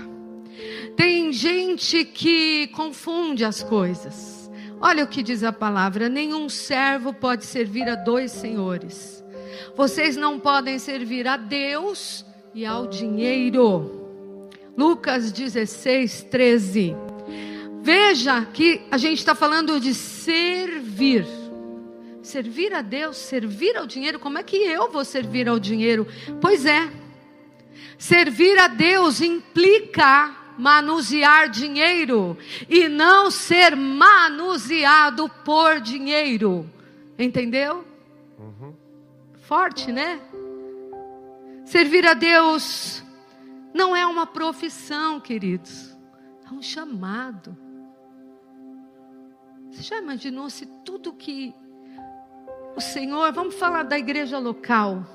Tem gente que confunde as coisas. Olha o que diz a palavra: nenhum servo pode servir a dois senhores. Vocês não podem servir a Deus e ao dinheiro. Lucas 16, 13. Veja que a gente está falando de servir. Servir a Deus, servir ao dinheiro. Como é que eu vou servir ao dinheiro? Pois é, servir a Deus implica manusear dinheiro e não ser manuseado por dinheiro. Entendeu? Forte, né? Servir a Deus não é uma profissão, queridos, é um chamado. Você já imaginou se tudo que o Senhor, vamos falar da igreja local,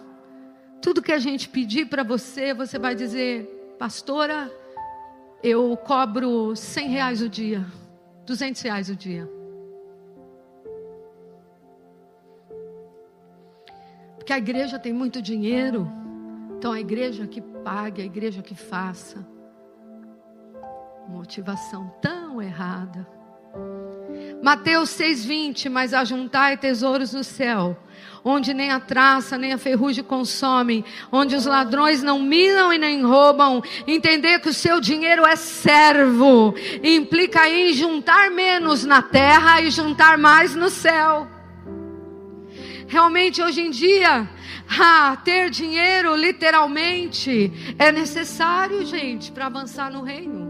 tudo que a gente pedir para você, você vai dizer, pastora, eu cobro 100 reais o dia, 200 reais o dia. Porque a igreja tem muito dinheiro, então a igreja que pague, a igreja que faça. Motivação tão errada. Mateus 6,20: Mas ajuntai tesouros no céu, onde nem a traça nem a ferrugem consomem, onde os ladrões não minam e nem roubam. Entender que o seu dinheiro é servo, implica em juntar menos na terra e juntar mais no céu. Realmente hoje em dia, ah, ter dinheiro literalmente é necessário, gente, para avançar no reino.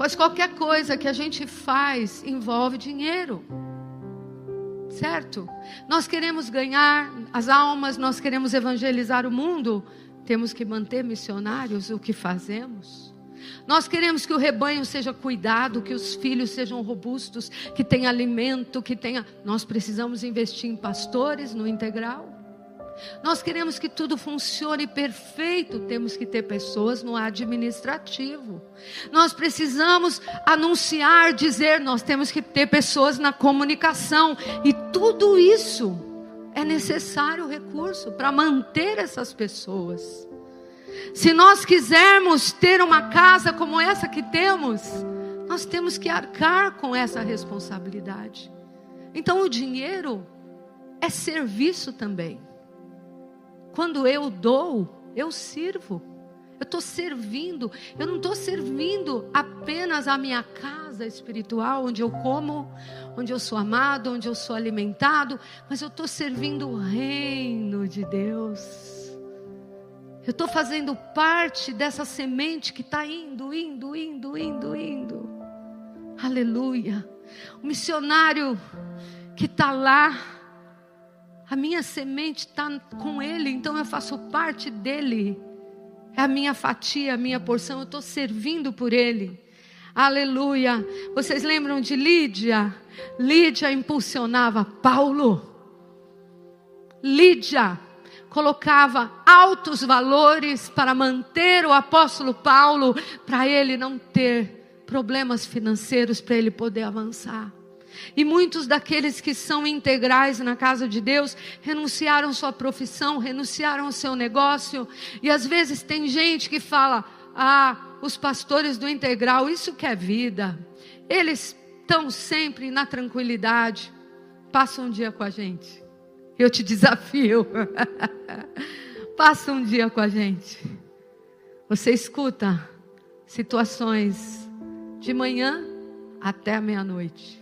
Pois qualquer coisa que a gente faz envolve dinheiro. Certo? Nós queremos ganhar as almas, nós queremos evangelizar o mundo, temos que manter missionários o que fazemos. Nós queremos que o rebanho seja cuidado, que os filhos sejam robustos, que tenha alimento, que tenha. Nós precisamos investir em pastores no integral. Nós queremos que tudo funcione perfeito, temos que ter pessoas no administrativo. Nós precisamos anunciar, dizer, nós temos que ter pessoas na comunicação. E tudo isso é necessário recurso para manter essas pessoas. Se nós quisermos ter uma casa como essa que temos, nós temos que arcar com essa responsabilidade. Então o dinheiro é serviço também. Quando eu dou, eu sirvo. Eu estou servindo. Eu não estou servindo apenas a minha casa espiritual, onde eu como, onde eu sou amado, onde eu sou alimentado, mas eu estou servindo o reino de Deus. Eu estou fazendo parte dessa semente que está indo, indo, indo, indo, indo. Aleluia. O missionário que está lá, a minha semente está com ele, então eu faço parte dele. É a minha fatia, a minha porção, eu estou servindo por ele. Aleluia. Vocês lembram de Lídia? Lídia impulsionava Paulo. Lídia colocava altos valores para manter o apóstolo Paulo, para ele não ter problemas financeiros, para ele poder avançar. E muitos daqueles que são integrais na casa de Deus renunciaram sua profissão, renunciaram ao seu negócio. E às vezes tem gente que fala: ah, os pastores do integral, isso que é vida. Eles estão sempre na tranquilidade. Passa um dia com a gente. Eu te desafio. Passa um dia com a gente. Você escuta situações de manhã até meia-noite.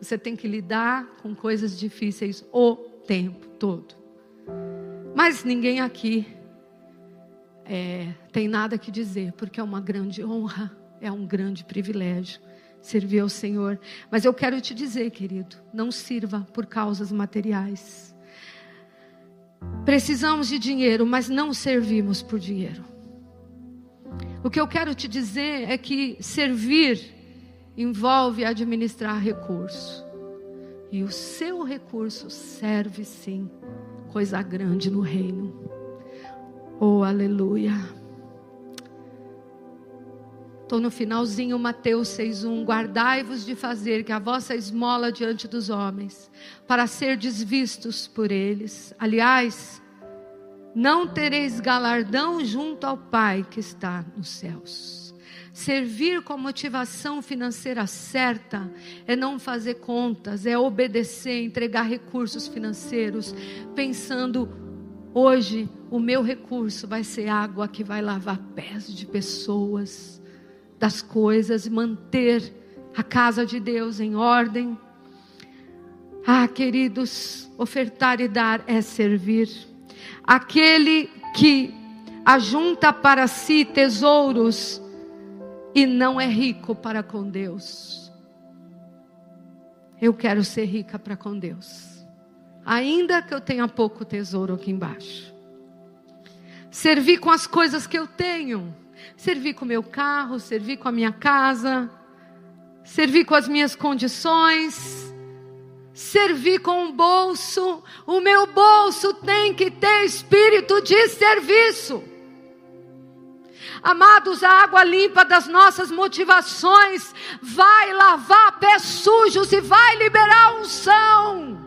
Você tem que lidar com coisas difíceis o tempo todo. Mas ninguém aqui é, tem nada que dizer, porque é uma grande honra, é um grande privilégio servir ao Senhor. Mas eu quero te dizer, querido, não sirva por causas materiais. Precisamos de dinheiro, mas não servimos por dinheiro. O que eu quero te dizer é que servir envolve administrar recurso. E o seu recurso serve sim, coisa grande no reino. Oh, aleluia. Estou no finalzinho, Mateus 6,1. Guardai-vos de fazer que a vossa esmola diante dos homens, para ser desvistos por eles. Aliás, não tereis galardão junto ao Pai que está nos céus. Servir com motivação financeira certa é não fazer contas, é obedecer, entregar recursos financeiros, pensando hoje o meu recurso vai ser água que vai lavar pés de pessoas das coisas, manter a casa de Deus em ordem. Ah, queridos, ofertar e dar é servir. Aquele que ajunta para si tesouros e não é rico para com Deus. Eu quero ser rica para com Deus, ainda que eu tenha pouco tesouro aqui embaixo. Servir com as coisas que eu tenho servir com meu carro, servir com a minha casa, servir com as minhas condições, servir com o bolso. O meu bolso tem que ter espírito de serviço. Amados, a água limpa das nossas motivações vai lavar pés sujos e vai liberar unção.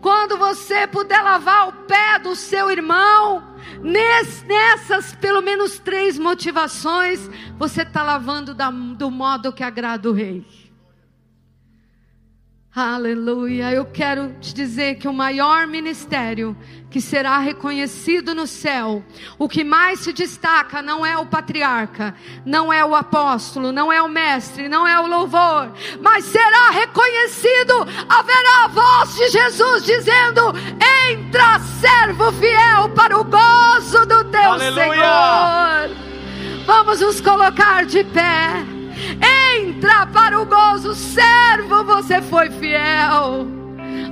Quando você puder lavar o pé do seu irmão, nessas pelo menos três motivações, você está lavando do modo que agrada o rei. Aleluia. Eu quero te dizer que o maior ministério que será reconhecido no céu, o que mais se destaca não é o patriarca, não é o apóstolo, não é o mestre, não é o louvor, mas será reconhecido, haverá a voz de Jesus dizendo: Entra, servo fiel, para o gozo do teu Aleluia. Senhor. Vamos nos colocar de pé. Entra para o gozo, servo, você foi fiel.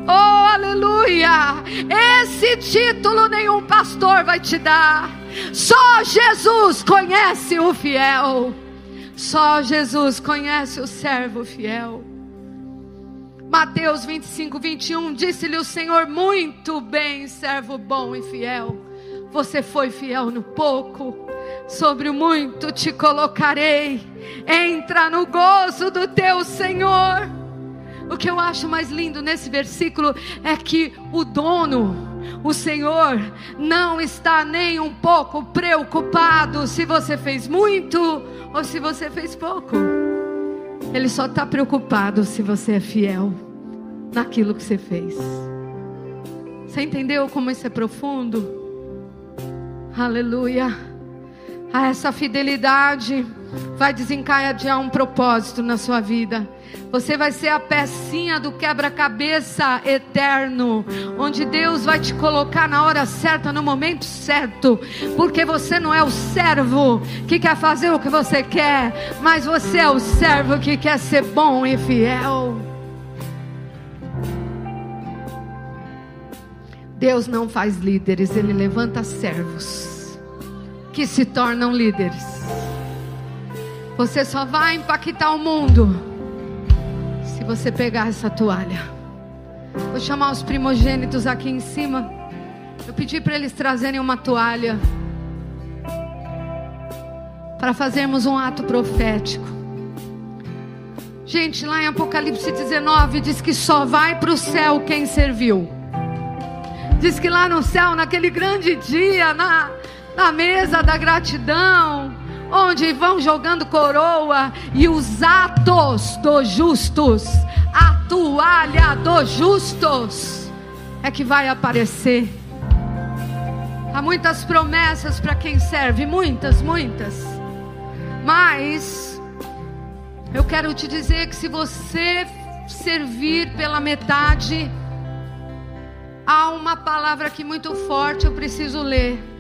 Oh, aleluia! Esse título nenhum pastor vai te dar. Só Jesus conhece o fiel. Só Jesus conhece o servo fiel. Mateus 25, 21, disse-lhe o Senhor: Muito bem, servo bom e fiel. Você foi fiel no pouco, sobre o muito te colocarei. Entra no gozo do teu Senhor. O que eu acho mais lindo nesse versículo é que o dono, o Senhor, não está nem um pouco preocupado se você fez muito ou se você fez pouco. Ele só está preocupado se você é fiel naquilo que você fez. Você entendeu como isso é profundo? Aleluia. A essa fidelidade vai desencadear um propósito na sua vida. Você vai ser a pecinha do quebra-cabeça eterno, onde Deus vai te colocar na hora certa, no momento certo, porque você não é o servo que quer fazer o que você quer, mas você é o servo que quer ser bom e fiel. Deus não faz líderes, Ele levanta servos que se tornam líderes. Você só vai impactar o mundo se você pegar essa toalha. Vou chamar os primogênitos aqui em cima. Eu pedi para eles trazerem uma toalha para fazermos um ato profético. Gente, lá em Apocalipse 19 diz que só vai para o céu quem serviu. Diz que lá no céu, naquele grande dia, na, na mesa da gratidão, onde vão jogando coroa e os atos dos justos, a toalha dos justos é que vai aparecer. Há muitas promessas para quem serve, muitas, muitas. Mas eu quero te dizer que se você servir pela metade, há uma palavra aqui muito forte, eu preciso ler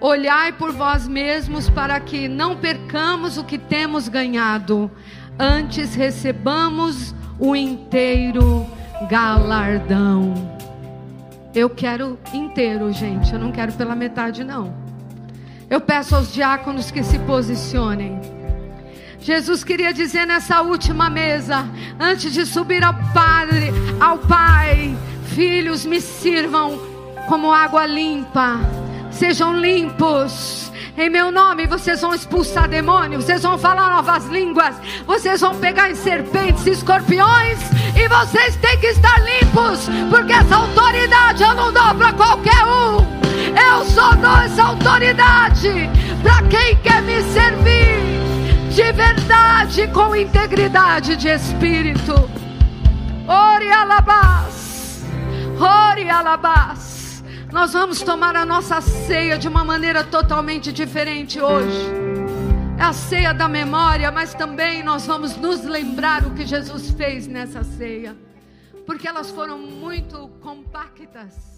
Olhai por vós mesmos para que não percamos o que temos ganhado, antes recebamos o inteiro galardão. Eu quero inteiro, gente, eu não quero pela metade, não. Eu peço aos diáconos que se posicionem. Jesus queria dizer nessa última mesa, antes de subir ao Padre, ao Pai, filhos, me sirvam como água limpa Sejam limpos. Em meu nome vocês vão expulsar demônios, vocês vão falar novas línguas, vocês vão pegar em serpentes escorpiões, e vocês têm que estar limpos, porque essa autoridade eu não dou para qualquer um. Eu só dou essa autoridade para quem quer me servir de verdade, com integridade de espírito. Ore alabás, ore alabás. Nós vamos tomar a nossa ceia de uma maneira totalmente diferente hoje. É a ceia da memória, mas também nós vamos nos lembrar o que Jesus fez nessa ceia, porque elas foram muito compactas.